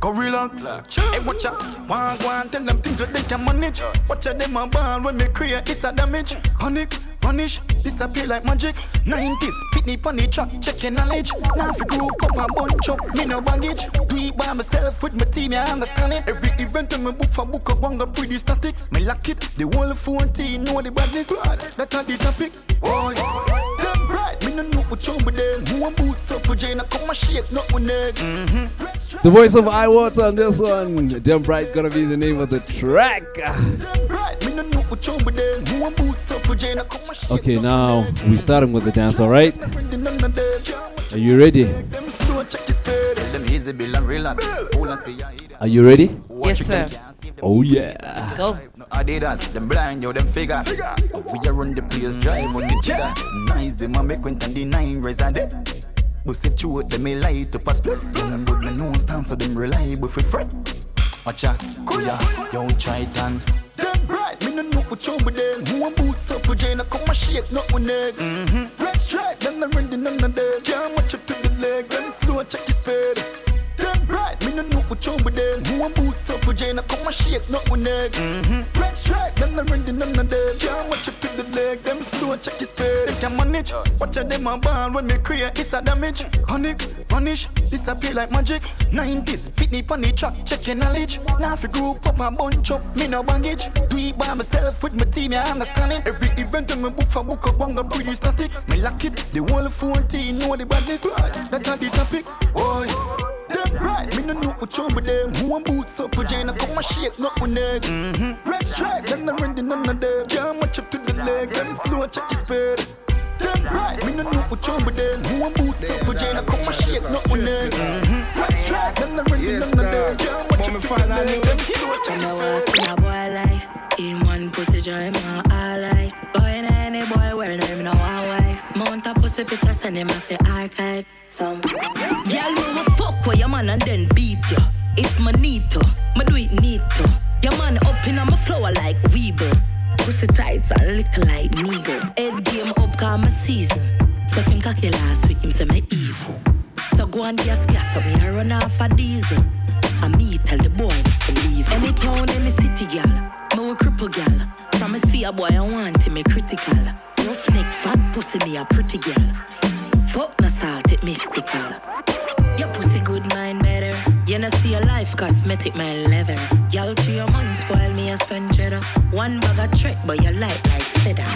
Go relax. Hey, watch out. One, one, tell them things that they can manage. Watch out, them a ball when me create this a damage. Panic, vanish, disappear like magic. 90s, pitney pony track, check your knowledge. Now if you group up a bunch up, me no baggage. Do it by myself with my team, I understand it. Every event when me book for book up, one go pretty statics. Me lock it, the whole phone team know the badness. That are the topic. Boy, them bright. bright, me no know what you with them. Who want boots up with Jane, I come and shake, not with neck. Mm-hmm. The voice of I Waata on this one. Damn Bright gonna be the name of the track. Bright, me know what you with them. Who want boots up with Jane, I come and shake. Okay, now we starting with the dance, alright? Are you ready? Them easy bill and relax. Fool and say, Are you ready? Yes, sir. Oh yeah. Let's go. Adidas, them blind, yo, them figure. We a run the place, drive on the jigger. Nice, them a make went and the nine resident. But say true, them a light up a split. Them but me know stand, so them reliable for fret. Watch out, kuya, yo, try it and. Them bright, me no know what you with them. Who want boots up with Jane, I come and shake, not with neck. Mm-hmm. Red stripe, them the ring, none of them. Can't watch up to the leg, them slow, check his speed. Them bright, me no know what you with them. Who want boots up with Jane, I come and shake, not with neck. Mm-hmm. Red stripe, them the ring, none of them. Can't watch up to the leg, them slow, check his speed. They can manage, watch out them a ball when me create this a damage. Honey, vanish, disappear like magic. 90s, pitney pon the track, checking knowledge. Now if you group up and bunch up, me no baggage. Do it by myself with my team, I understand it. Every event on me book for book up on the pretty statics. Me lock it, the whole 14 know the badness. That are the topic, boy. Them bright, me no know what you with them. Who want boots up with Jane, I come and shake, not with neck. Mm-hmm. Red stripe, them the ring, none of them. Can't match up to the leg, them slow, check his speed. Them bright, me no know what you with them. Who want boots up with Jane, I come and shake, not with neck. Mm-hmm. Red stripe, them the ring, none of them. Can't match up to the leg, them slow, check his speed. In a boy life, in one pussy joy, my all life. Going any boy where him no one wife. Mount a pussy picture, send him off the archive. Some girl you will fuck with your man and then beat you. If me need to, me do it need to. Your man up in on my floor like Weeble. Pussy tight and lick like needle. Head game up, cause my season. Suck him cocky last week, him say me evil. So go and gas gas up me and run off a diesel. And me tell the boy to leave. Any town, any city, gal. Me a cripple gal. From a see a boy, pussy, me a pretty gal. Fuck no salt, it mystical. Your pussy good, mine better. You know see your life cosmetic, my leather. Y'all three your man spoil me a spend cheddar. One bag of trick, but you light like feather.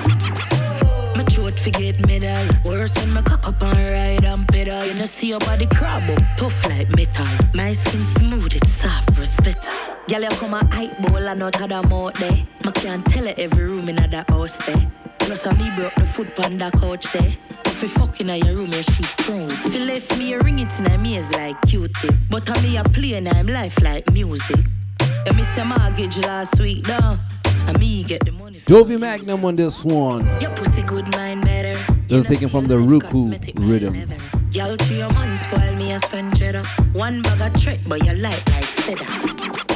My throat forget middle. Worse when my cock up and ride and pedal. You know see your body crab up, tough like metal. My skin smooth, it's soft, respect. Girl, you come a hype bowl and not had them out there. I can't tell it every room in the house there. Plus, I me broke the foot on the couch there. If you fucking in your room, your shit froze. If you left me, you ring it in a maze like cutie. But I me a play and I'm life like music. You miss your mortgage last week, though. And me get the money. Jovi Magnum on this one. Your pussy good, mine better. This is taken from the Ruku rhythm. Y'all to your man spoil me and spend cheddar. One bag of trick, but you light like.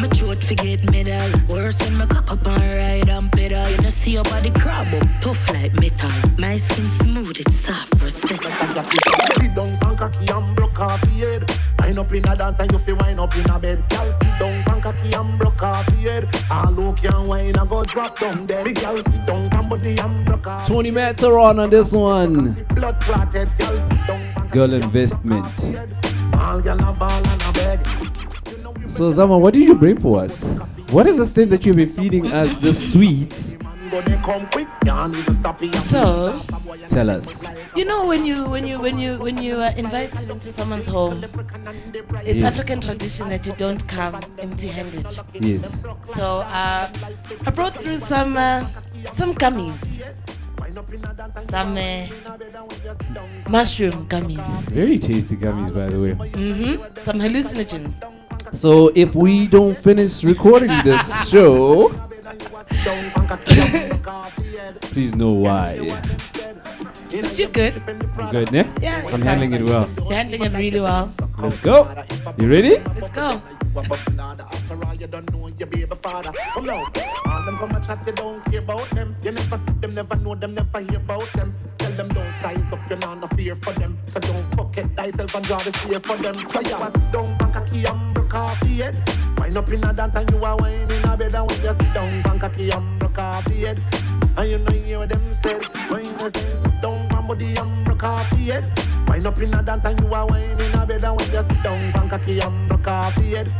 My throat forget middle. Worse when my cock up and ride and pedal. You know see your body crab up, tough like metal. My skin smooth, it's soft, respect. Sit down, pan cocky and broke off the head. Wind up in a dance and you feel wind up in a bed. Girl, sit down, pan cocky and broke off the head. All look can wine and go drop down dead. Big girl, sit down, pan body and broke off. Tony Matterhorn on this one. Blood clotted, girl, sit down. Girl investment. All girl a ball and a beg. So Zama, what did you bring for us? What is this thing that you've been feeding us? The sweets. Go they come quick, can't even stop it. So, Tell us. you know when you when you when you when you are invited into someone's home, it's Yes. African tradition that you don't come empty-handed. Yes. So uh, I brought through some uh, some gummies, some uh, mushroom gummies, Very tasty gummies, by the way. hmm some hallucinogens. So if we don't finish recording this show, please know why. But you're good. I'm good, ne? Yeah, I'm you're handling it well. You're handling it really well. Let's go. You ready? Let's go. Come now, all them come and chat, you don't care about them. You never see them, never know them, never hear about them. Tell them don't size up, you know no fear for them. So don't forget thyself and draw the spear for them. So you a sit down, bank a key and broke off the head. Wind up in a dance and you are whining in a bed. And when you sit down, bank a key and broke off the head. And you know you hear them said, when you say sit down, body and broke off the head. Wind up in a dance and you are whining in a bed. And when you sit down, a and broke off the head.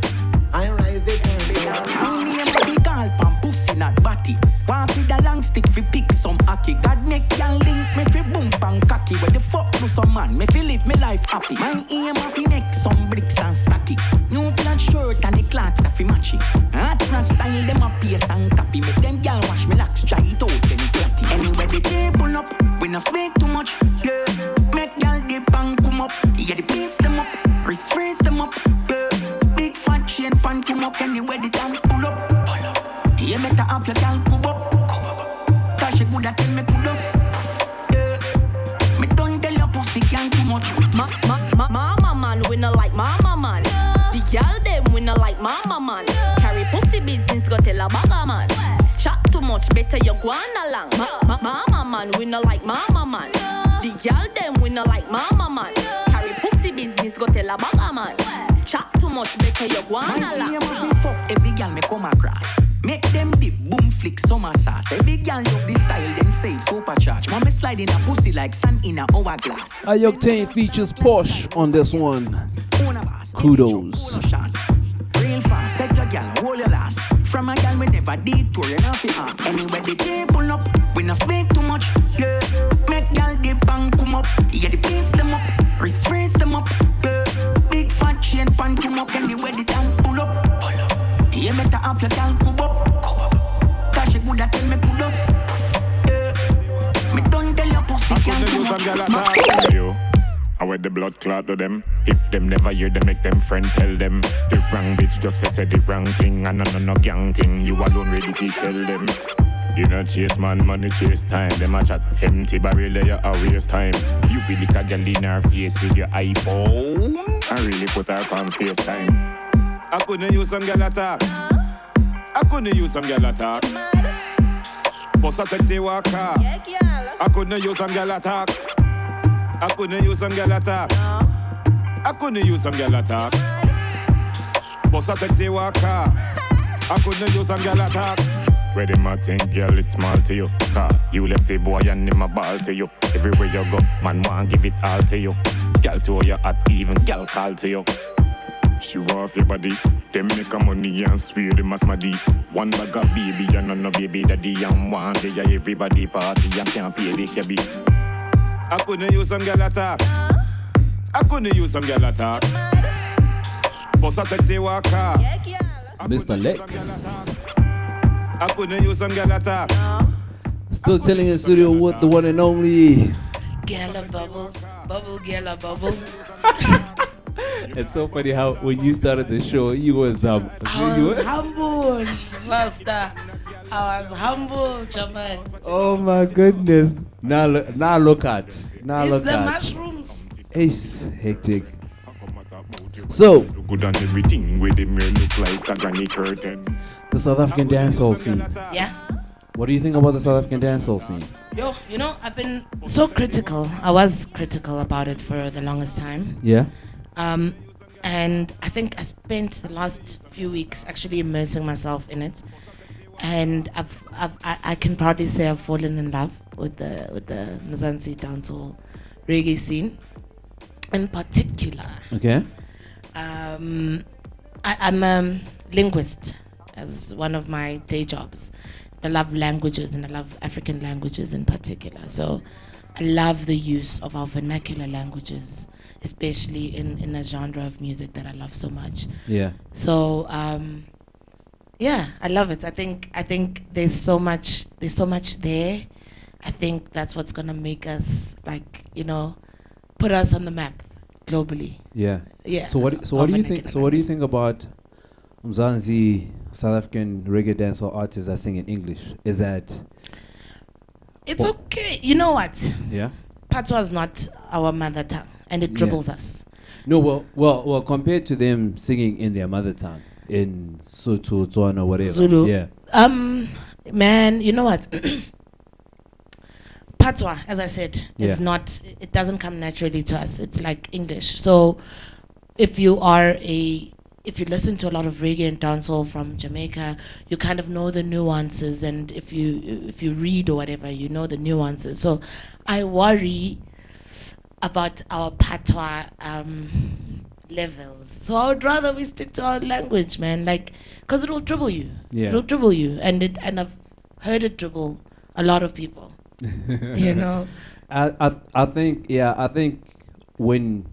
I rise it early. Only a body call pan pussy not batty. Want with a long stick fi pick some hockey. God neck can link me fi boom pan cocky. to some man, me feel live me life happy. My aim of neck some bricks and stacky. New plaid shirt and the clocks a fi match it. Hot style them a pace and copy. Make them gal wash me locks try it out then Anyway the table up, we no speak too much. Yeah, make gal dip and come up. Yeah the beats them up, wrist them up. Yeah, big fat chain pan come up anyway the damn pull up. Pull up. Yeah better have your gal come up. Cause she at tell me kudos. Yeah, me don't tell your pussy can't too much. Ma, ma, ma, mama man, we no like mama man. The girl them we no like mama man. Chat too much, better you go on along. Ma, ma, mama man, we no like mama man. The girl them we no like mama man. Carry pussy business, go tell a bagger man. Chat too much, better you go on My along. aim of me fuck every girl me come across. Make them dip, boom, flick, summer sauce. Every gal love this style, them say it's supercharged. Mama slide in a pussy like sun in a hourglass. I-Octane features Porsche on this one. Kudos. Real fast, take your gal, hold your last. From a gal we never detour, you know fi ask. Anyway, the table up, we no speak too much. Yeah, make gal dip and come up. Yeah, the beats them up, wrist raise them up. Yeah, big fat chain pan come up. Anyway, the damn pull up. Pull up. Yeah, better have your gal come up. Come up. Cause she good at tell me kudos. Yeah, me don't tell your pussy can't do much. I wear the blood clot to them. If them never hear them, make them friend tell them. The wrong bitch just for say the wrong thing. And no, no, no gang thing. You alone ready to shell them. You know chase man, money chase time. Them a chat empty barrel, you a waste time. You be lick a girl in her face with your iPhone. I really put her on FaceTime. I couldn't use some girl attack. I couldn't use some girl attack. Boss a sexy walker. I couldn't use some girl attack. I couldn't use some girl attack. I couldn't use some girl attack. Boss a sexy walker. I couldn't use some girl attack. Where them a think, girl, it's small to you. Car, you left the boy and him a ball to you. Everywhere you go, man want give it all to you. Girl to you at even, girl call to you. She want your body. Them make a money and swear them as my deep. One bag of baby and no baby daddy and one day yeah, everybody party and can't pay the cabby. I couldn't use some girl attack. I couldn't use some girl attack. Boss a sexy walker. Mr. Lexx. I couldn't use some girl attack. Still chilling in studio with the one and only. Gala bubble, bubble, gala bubble. It's so funny how when you started the show, you was um, I you was were- humble, Master. I was humble, Jaman. oh my goodness. Now look, now look at, now it's look the at. mushrooms. It's hectic. So Good on everything with him, you look like a granny curtain. the South African dancehall scene. Yeah. What do you think about the South African dancehall scene? Yo, you know, I've been so critical. I was critical about it for the longest time. Yeah. Um, and I think I spent the last few weeks actually immersing myself in it, and I've, I've I, I can proudly say I've fallen in love with the with the Mzansi dancehall reggae scene, in particular. Okay. Um, I, I'm a linguist as one of my day jobs. I love languages and I love African languages in particular. So I love the use of our vernacular languages, especially in, in a genre of music that I love so much. Yeah. So um, yeah, I love it. I think I think there's so much there's so much there. I think that's what's gonna make us like you know put us on the map globally. Yeah. Yeah. So what? So what do you think? So what do you think about Mzansi South African reggae dancehall artists that sing in English? Is that It's okay. You know what? yeah? Patois is not our mother tongue, and it Yeah. us. No, well, well, well. Compared to them singing in their mother tongue, in Sotho, Tswana, whatever. Zulu. Yeah. Um, man, you know what? Patois, as I said, is Yeah. not. It doesn't come naturally to us. It's like English. So, if you are a if you listen to a lot of reggae and dancehall from Jamaica, you kind of know the nuances, and if you if you read or whatever, you know the nuances. So, I worry about our patois um, levels. So I would rather we stick to our language, man. Like, cause it'll dribble you. Yeah. It'll dribble you, and it and I've heard it dribble a lot of people. you know, I, I I think yeah I think when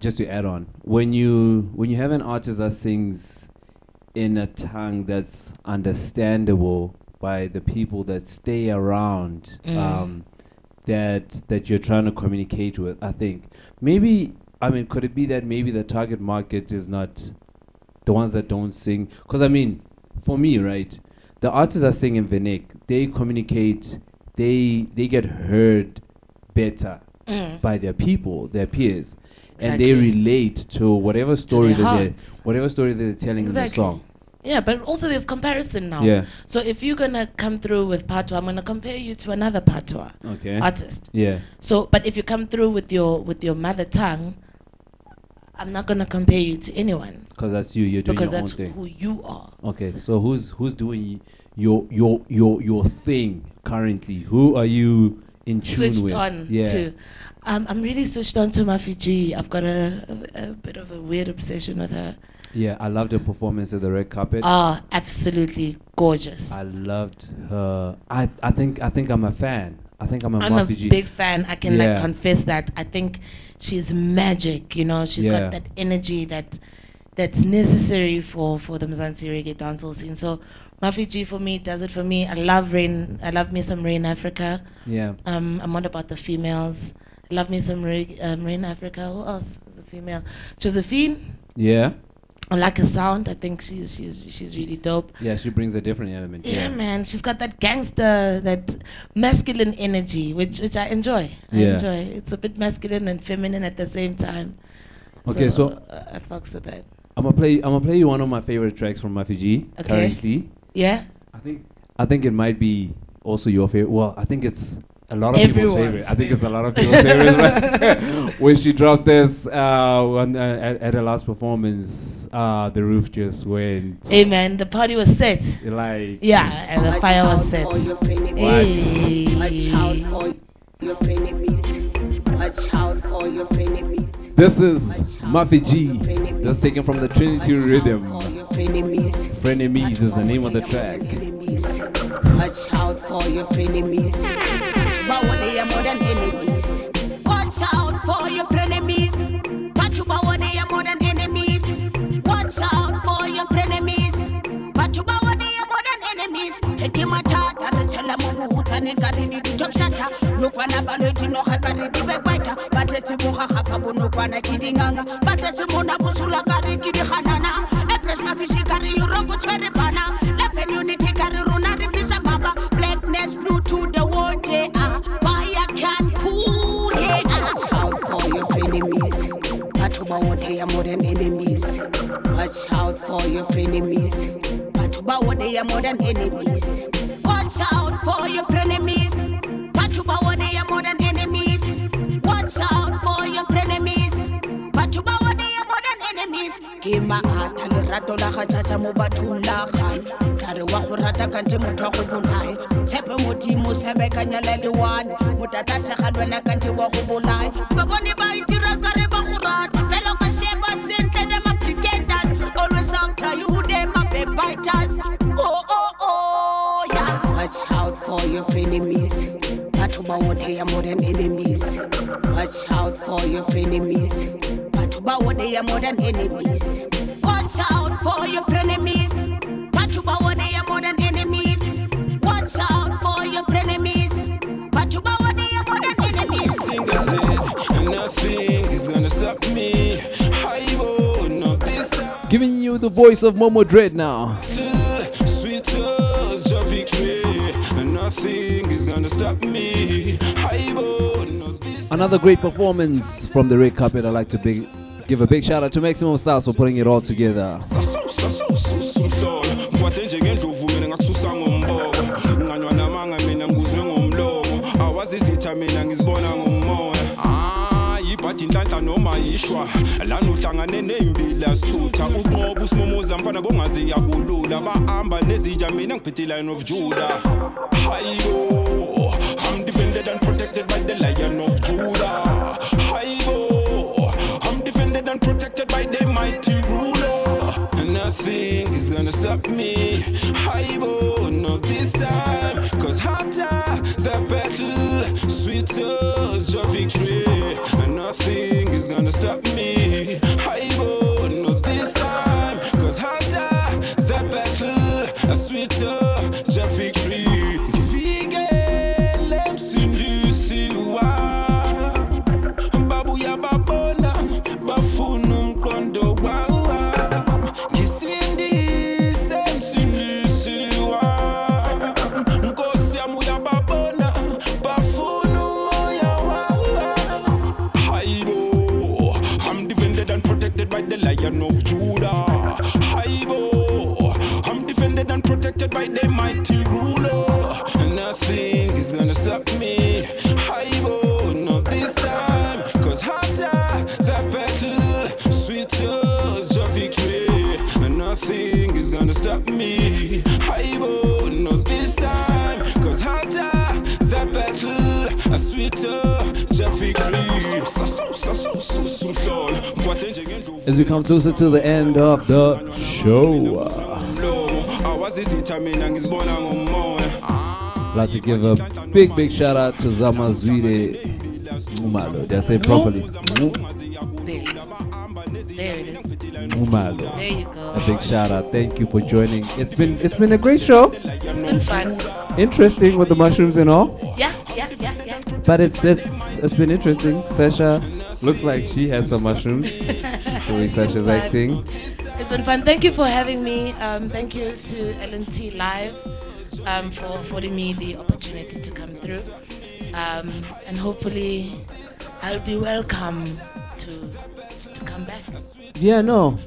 just to add on when you when you have an artist that sings in a tongue that's understandable by the people that stay around Mm. um, that that you're trying to communicate with I think maybe I mean could it be that maybe the target market is not the ones that don't sing because I mean for me right the artists that sing in Vinik they communicate they they get heard better Mm. by their people their peers and they relate to whatever story their that they're whatever story they're telling in the song Yeah, but also there's comparison now. Yeah. So if you're gonna come through with Patwa, I'm gonna compare you to another Patwa Okay. artist. Yeah. So, but if you come through with your with your mother tongue, I'm not gonna compare you to anyone because that's you you're doing because your own that's thing who you are. okay so who's who's doing your your your your thing currently who are you in tune switched with on yeah to. Um, I'm really switched on to Mafi G. I've got a, a, a bit of a weird obsession with her. yeah I loved her performance at the red carpet Ah, absolutely gorgeous. I loved her I I think I think I'm a fan I think I'm a I'm a Mafi G. big fan. I can like confess that. I think she's magic. You know, she's Yeah. got that energy that that's necessary for for the Mzansi reggae dancehall scene. So Mafi G for me does it for me. I love Rain. I love me some Rain Africa. Yeah. Um, I'm all about the females. I love me some Rain, um, Rain Africa. Who else is a female? Josephine. yeah I like her sound. I think she's she's she's really dope. yeah she brings a different element Yeah, yeah man, she's got that gangster, that masculine energy, which which I enjoy. I Yeah. enjoy. It's a bit masculine and feminine at the same time. Okay, so- uh, I fucks with that. I'm gonna play. I'm gonna play you one of my favorite tracks from Mafi G Okay. currently. Yeah. I think. I think it might be also your favorite. Well, I think it's a lot of people's Everyone's favorite. I think it's a lot of people's favorite. right? when she dropped this uh, on, uh, at, at her last performance, uh, the roof just went. Hey man, the party was set. Like Yeah, and the fire was set. Hey. This is Mafi G. That's taken from the Trinity Rhythm. Frenemies is the name of the track. Watch out for your frenemies. What they are more than enemies. Watch out for your frenemies. But what they are more than enemies. Watch out for your frenemies. But what they are more than enemies. Hedi matata re tshela mo botsa ne ka re ne di top shata. Lokwana ba le di no ga ka re di be kweta. Ba tletse mo ga gapa bonokwana ke dinganga. Ba tletse mona bosula ka re ke di ganana. Empress Mafishi ka re Europe tshwere bana. Love and unity ka re rona re fisa maba. Blackness blue Watch out for your frenemies. Batho ba wote ya more than enemies. Watch out for your frenemies. Batho ba wote ya more than enemies. Watch out for your frenemies. Batho ba wote ya more than enemies. Watch out for your frenemies. Batho ba wote ya more than enemies. Ke maata lerato la ga jaja mo bathong la gane. Wa go rata motho a go bolae. Tshepe modimo sebekanya le le one. Motata tshega le wena wa go bolae. Ba bone ba itira ka re ba go rata. Ka sheba sentle. Always after you. Oh oh oh. Watch out for your frenemies. Batho ba wote ya more than enemies. Watch out for your frenemies. Batho ba wote ya more than enemies. Watch out for your frenemies. Watch for your frenemies. Batho ba wote ya more than enemies. Singer said, nothing is gonna stop me. I will oh, not this Giving you the voice of Momo Dread now. sweet as your victory. Nothing is gonna stop me. I will oh, not this Another great performance from the red carpet. I'd like to big, give a big shout out to Maximum Styles for putting it all together. lana uhlangane ukunqoba mfana bahamba mina of juda hayo i'm defended and protected by the lion of juda hayo i'm defended and protected by the mighty ruler. Nothing is gonna stop me. Hayo not this time. Cause hotter the battle sweeter the victory. Nothing is gonna stop me. As we come closer to the end of the show, I'd like to give a big, big shout out to Zama Zwide Umalo. Did I say it properly? There it is. There you go. A big shout out. Thank you for joining. It's been it's been a great show. It's been fun. Interesting with the mushrooms and all. Yeah, yeah, yeah, yeah. But it's it's it's been interesting. Sasha looks like she had some mushrooms. the way Sasha's Fun. acting. It's been fun. Thank you for having me. Um, thank you to LNT Live um, for affording me the opportunity to come through. Um, and hopefully, I'll be welcome to to come back. Yeah, no.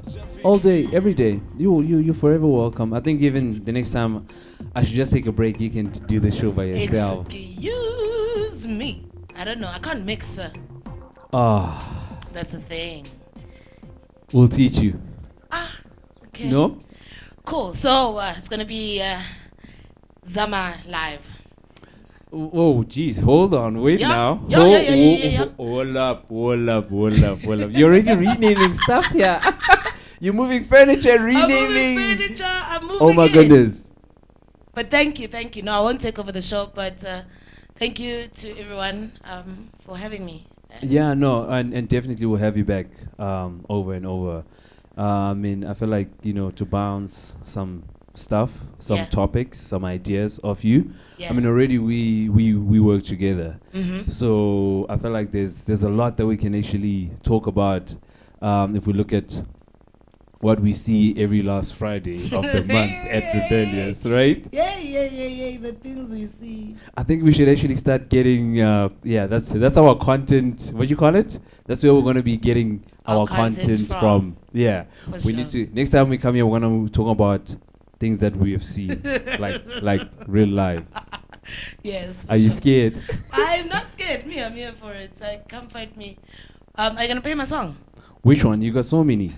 All day, every day. You you you forever welcome. I think even the next time I should just take a break. You can do the show by yourself. Excuse me. I don't know. I can't mix. Uh, Ah, that's the thing. We'll teach you. Ah, okay. No? Cool. So uh, it's gonna be uh, Zama live. Oh, jeez, hold on, wait Yeah. now. Yeah, Hold- yeah, yeah, yeah, yeah, hold- up, hold up, hold up, hold up. You're already renaming stuff here. You're moving furniture, I'm moving renaming. furniture. I'm moving Oh my in. goodness. But thank you, thank you. No, I won't take over the show, but uh, thank you to everyone um, for having me. Yeah, no, and, and definitely we'll have you back um, over and over. Uh, I mean, I feel like, you know, to bounce some stuff, some Yeah. topics, some ideas of you. Yeah. I mean, already we, we, we work together. Mhm. So I feel like there's there's a lot that we can actually talk about um, if we look at what we see every last Friday of the month at Rebellious, right? Yeah, yeah, yeah, yeah. The things we see. I think we should actually start getting uh yeah that's that's our content what do you call it that's where we're going to be getting our, Our content content from. from. yeah For we need to next time we come here we're going to talk about things that we have seen like like real life Yes. are you scared I'm not scared. Me, I'm here for it. Like, come fight me. Um, are you gonna play my song? which one you got so many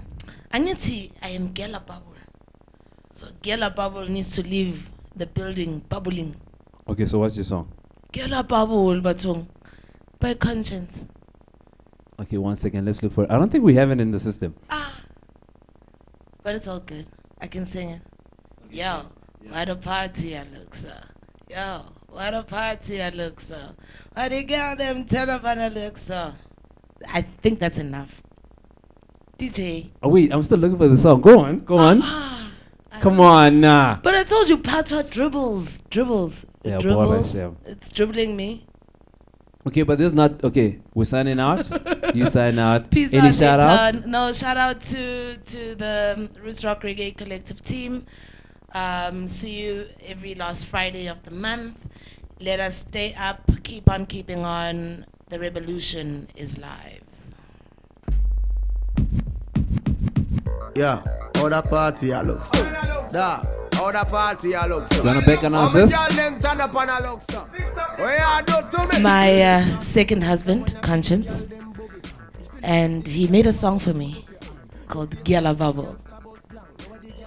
Angithi, I am Gyala Bubble. So Gyala Bubble needs to leave the building bubbling. okay so what's your song Gyala Bubble, Batong. By Konshens. okay one second let's look for it I don't think we have it in the system Ah. But it's all good. I can sing it. Yo, what a party I look so. Yo, what a party I look so. What the girl them and I look. I think that's enough. DJ. oh wait I'm still looking for the song go on go on Ah, come on nah But I told you Patois dribbles. Dribbles. Yeah, dribbles. Boabas, yeah. It's dribbling me. okay but this is not okay we're signing out you sign out Peace any out, shout outs. No, shout out to to the um, Roots Rock Reggae Collective team. Um, see you every last Friday of the month. Let us stay up, keep on keeping on. The revolution is live. Yeah, other party I look so. Da, other party I look so. You wanna back announce How this? girl them turn up and I look so? What you do to me? My uh, second husband, Konshens, and he made a song for me called Gyala Bubble.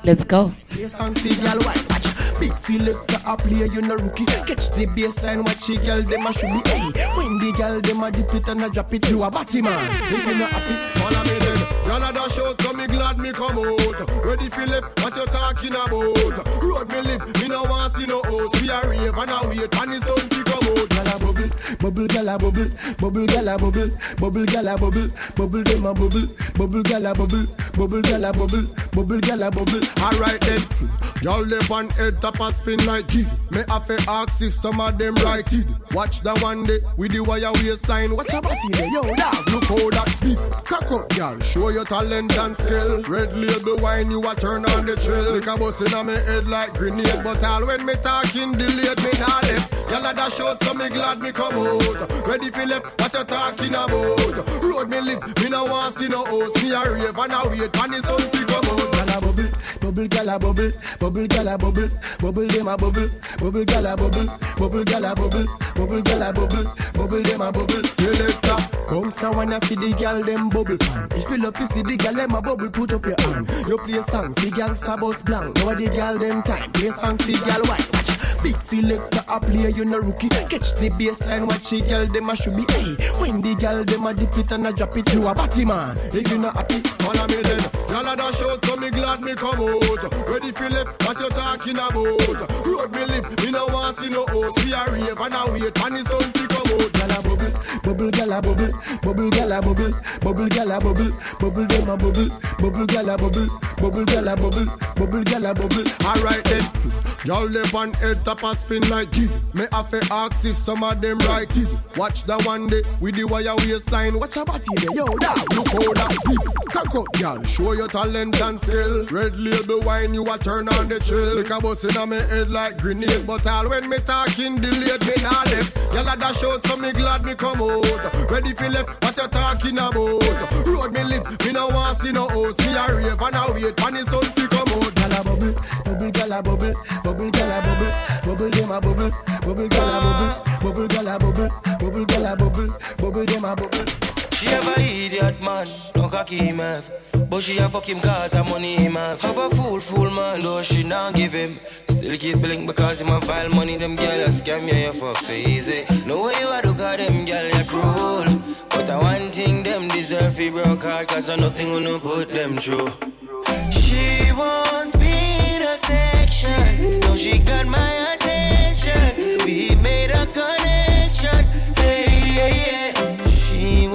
Let's go. Yes, and the girl white watch. Big selector a play, you no rookie. Catch the baseline, watch the girl them a should be. Hey, when the girl them a dip it and a drop it, you a batty man. If you not happy, follow me then. Y'all a dash out, so me glad me come out. Ready left, what you talking about? Road me live, me no want see no house. We a rave and a wait, and the sun fi come a bubble, bubble gala bubble, bubble gala bubble, bubble gala bubble, bubble dem a bubble, bubble gala bubble, bubble gala bubble, bubble gala bubble. Alright then, y'all live on head top a spin like gig. Me have to ask if some of them right it. Watch that one day with the wire waistline. Watch your body there, yo dog. Look how that big cock up, y'all. Show your talent and skill. Red label wine, you a turn on the trail. Like a bus in me head like grenade, but all when me talking delayed me not left. Y'all a dash out, so me glad me come out. Ready for left, what you talking about? Road me lit, me no want see no host. Me a rave and a wait, and the sun fi come out. Gala bubble, bubble gala bubble, bubble gala bubble, bubble dem a bubble, bubble gala bubble, bubble gala bubble, bubble gala bubble, bubble dem a bubble. Selector, bounce a wanna fi the gal dem bubble pan. If you love to see the gal dem a bubble, put up your hand. You play song fi gal star bus blank. Now the gal dem time, play song fi gal white. Big selector a play, you no rookie. Catch the baseline, watch the gal dem a should be. Hey, when the gal dem a dip it and a drop it, you a batty man. If you not happy, follow me then. Y'all a dash out, so me glad me come out. Ready for left, what you talking about? Road me live, me no want see no host. We a rave and a wait, and the sun fi come out. Gala bubble, bubble gala bubble, bubble gala bubble, bubble gala bubble, bubble dem a bubble, bubble gala bubble, bubble gala bubble, bubble gala bubble. Alright then. Y'all live on head top a spin like gig. Me have to ask if some of them right it. Watch that one day with the wire waistline. Watch your body there, yo, dog. Look how that big cock up, y'all. Show your talent and skill. Red label wine, you a turn on the chill. Like a bus in me head like grenade. But all when me talking delayed, me not left. Y'all a dash out, so me glad me come out. Ready for left, what you talking about? Road me lit, me no want see no host. Me a rave and a wait, and the sun fi come out. Gala bubble, bubble gala bubble, bubble gala bubble, bubble dem a bubble, bubble gala bubble, bubble gala bubble, bubble gala bubble, bubble dem a bubble. She have a idiot man, no cocky him have. But she a fuck him cause her money him have. Have a fool, fool man, though she not give him. Still keep blink because him a file money, them gyal a scam you, you fuck so easy. No way you a do cause them girl you cruel. But I one thing them deserve fi broke hard cause nothing gonna put them through. She wants me to section. Now she got my attention. We made a connection.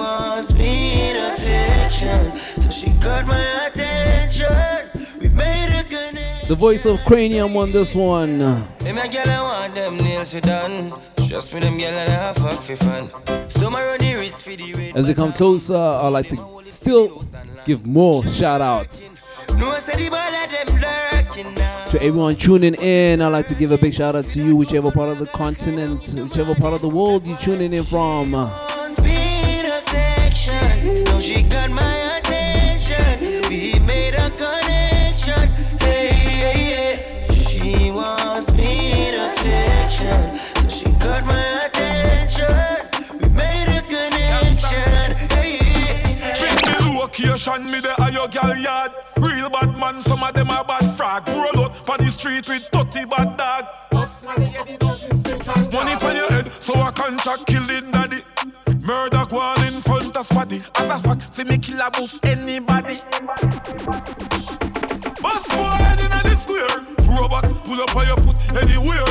Wants me to section. So she got my attention. We made a connection. The voice of Cranium on this one. Hey, my girl, I want them nails for done. Trust me, them girl, and I fuck for fun. So my run for the. As we come closer, I'd like to still give more shout outs No, I said the ball of them lurking now. to everyone tuning in. I'd like to give a big shout out to you, whichever part of the continent, whichever part of the world you're tuning in from. Got my attention. We made a connection. Hey, yeah, yeah. She wants me to section. So she got my attention. We made a connection. Hey, yeah. Bring me location, me the higher gal yard. Real bad man, some of them are bad frag. Roll out on the street with 30 bad dog. Money on your head, so I contract killing daddy. Murder go on in front of squaddy. As a fuck, fi me kill a boof anybody. Boss boy head inna the square. Robots pull up on your foot anywhere.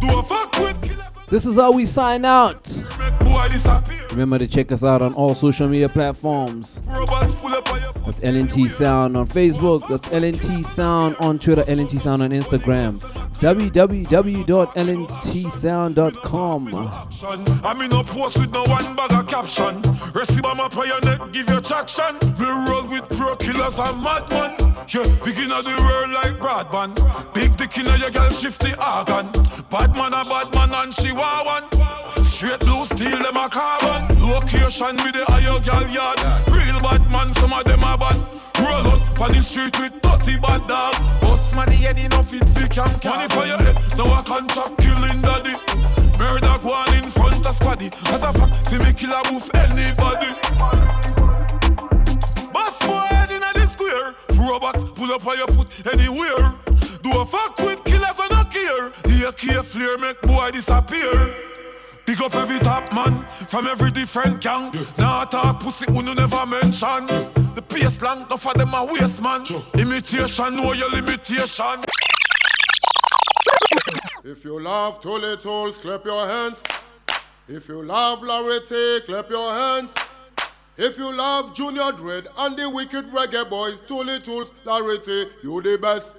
Do a fuck with. This is how we sign out. Remember to check us out on all social media platforms. Your. That's LNT Sound on Facebook. That's LNT Sound on Twitter. LNT Sound on Instagram. www.lntsound.com. I mean no post with no one bag of caption. Receive my prayer give you traction. Me roll with pro killers and madman. Yeah, begin of the world like Bradman. Big dick in your girl shift the organ. Bad man a bad man and she want one. Straight blue steel them a carbon. Location with the higher girl yard. Real bad man, some of them are bad. Roll up on the street with 30 bad dog. Bust money head enough it big cam Money for your head, now I can contract killing daddy. Murder go on in front of squaddy. As a fuck, fi me kill a move anybody. Boss boy head inna the square. Robots pull up on your foot anywhere. Do a fuck with killers on a care. Key flare make boy disappear. Big up every top man from every different gang. Now talk pussy who no never mention. The pace long, enough of them a waste man. Imitation, know your limitation. If you love too little, clap your hands. If you love Larry T, clap your hands. If you love Junior Dread and the wicked reggae boys, Thuli Thulz, Larity, you the best.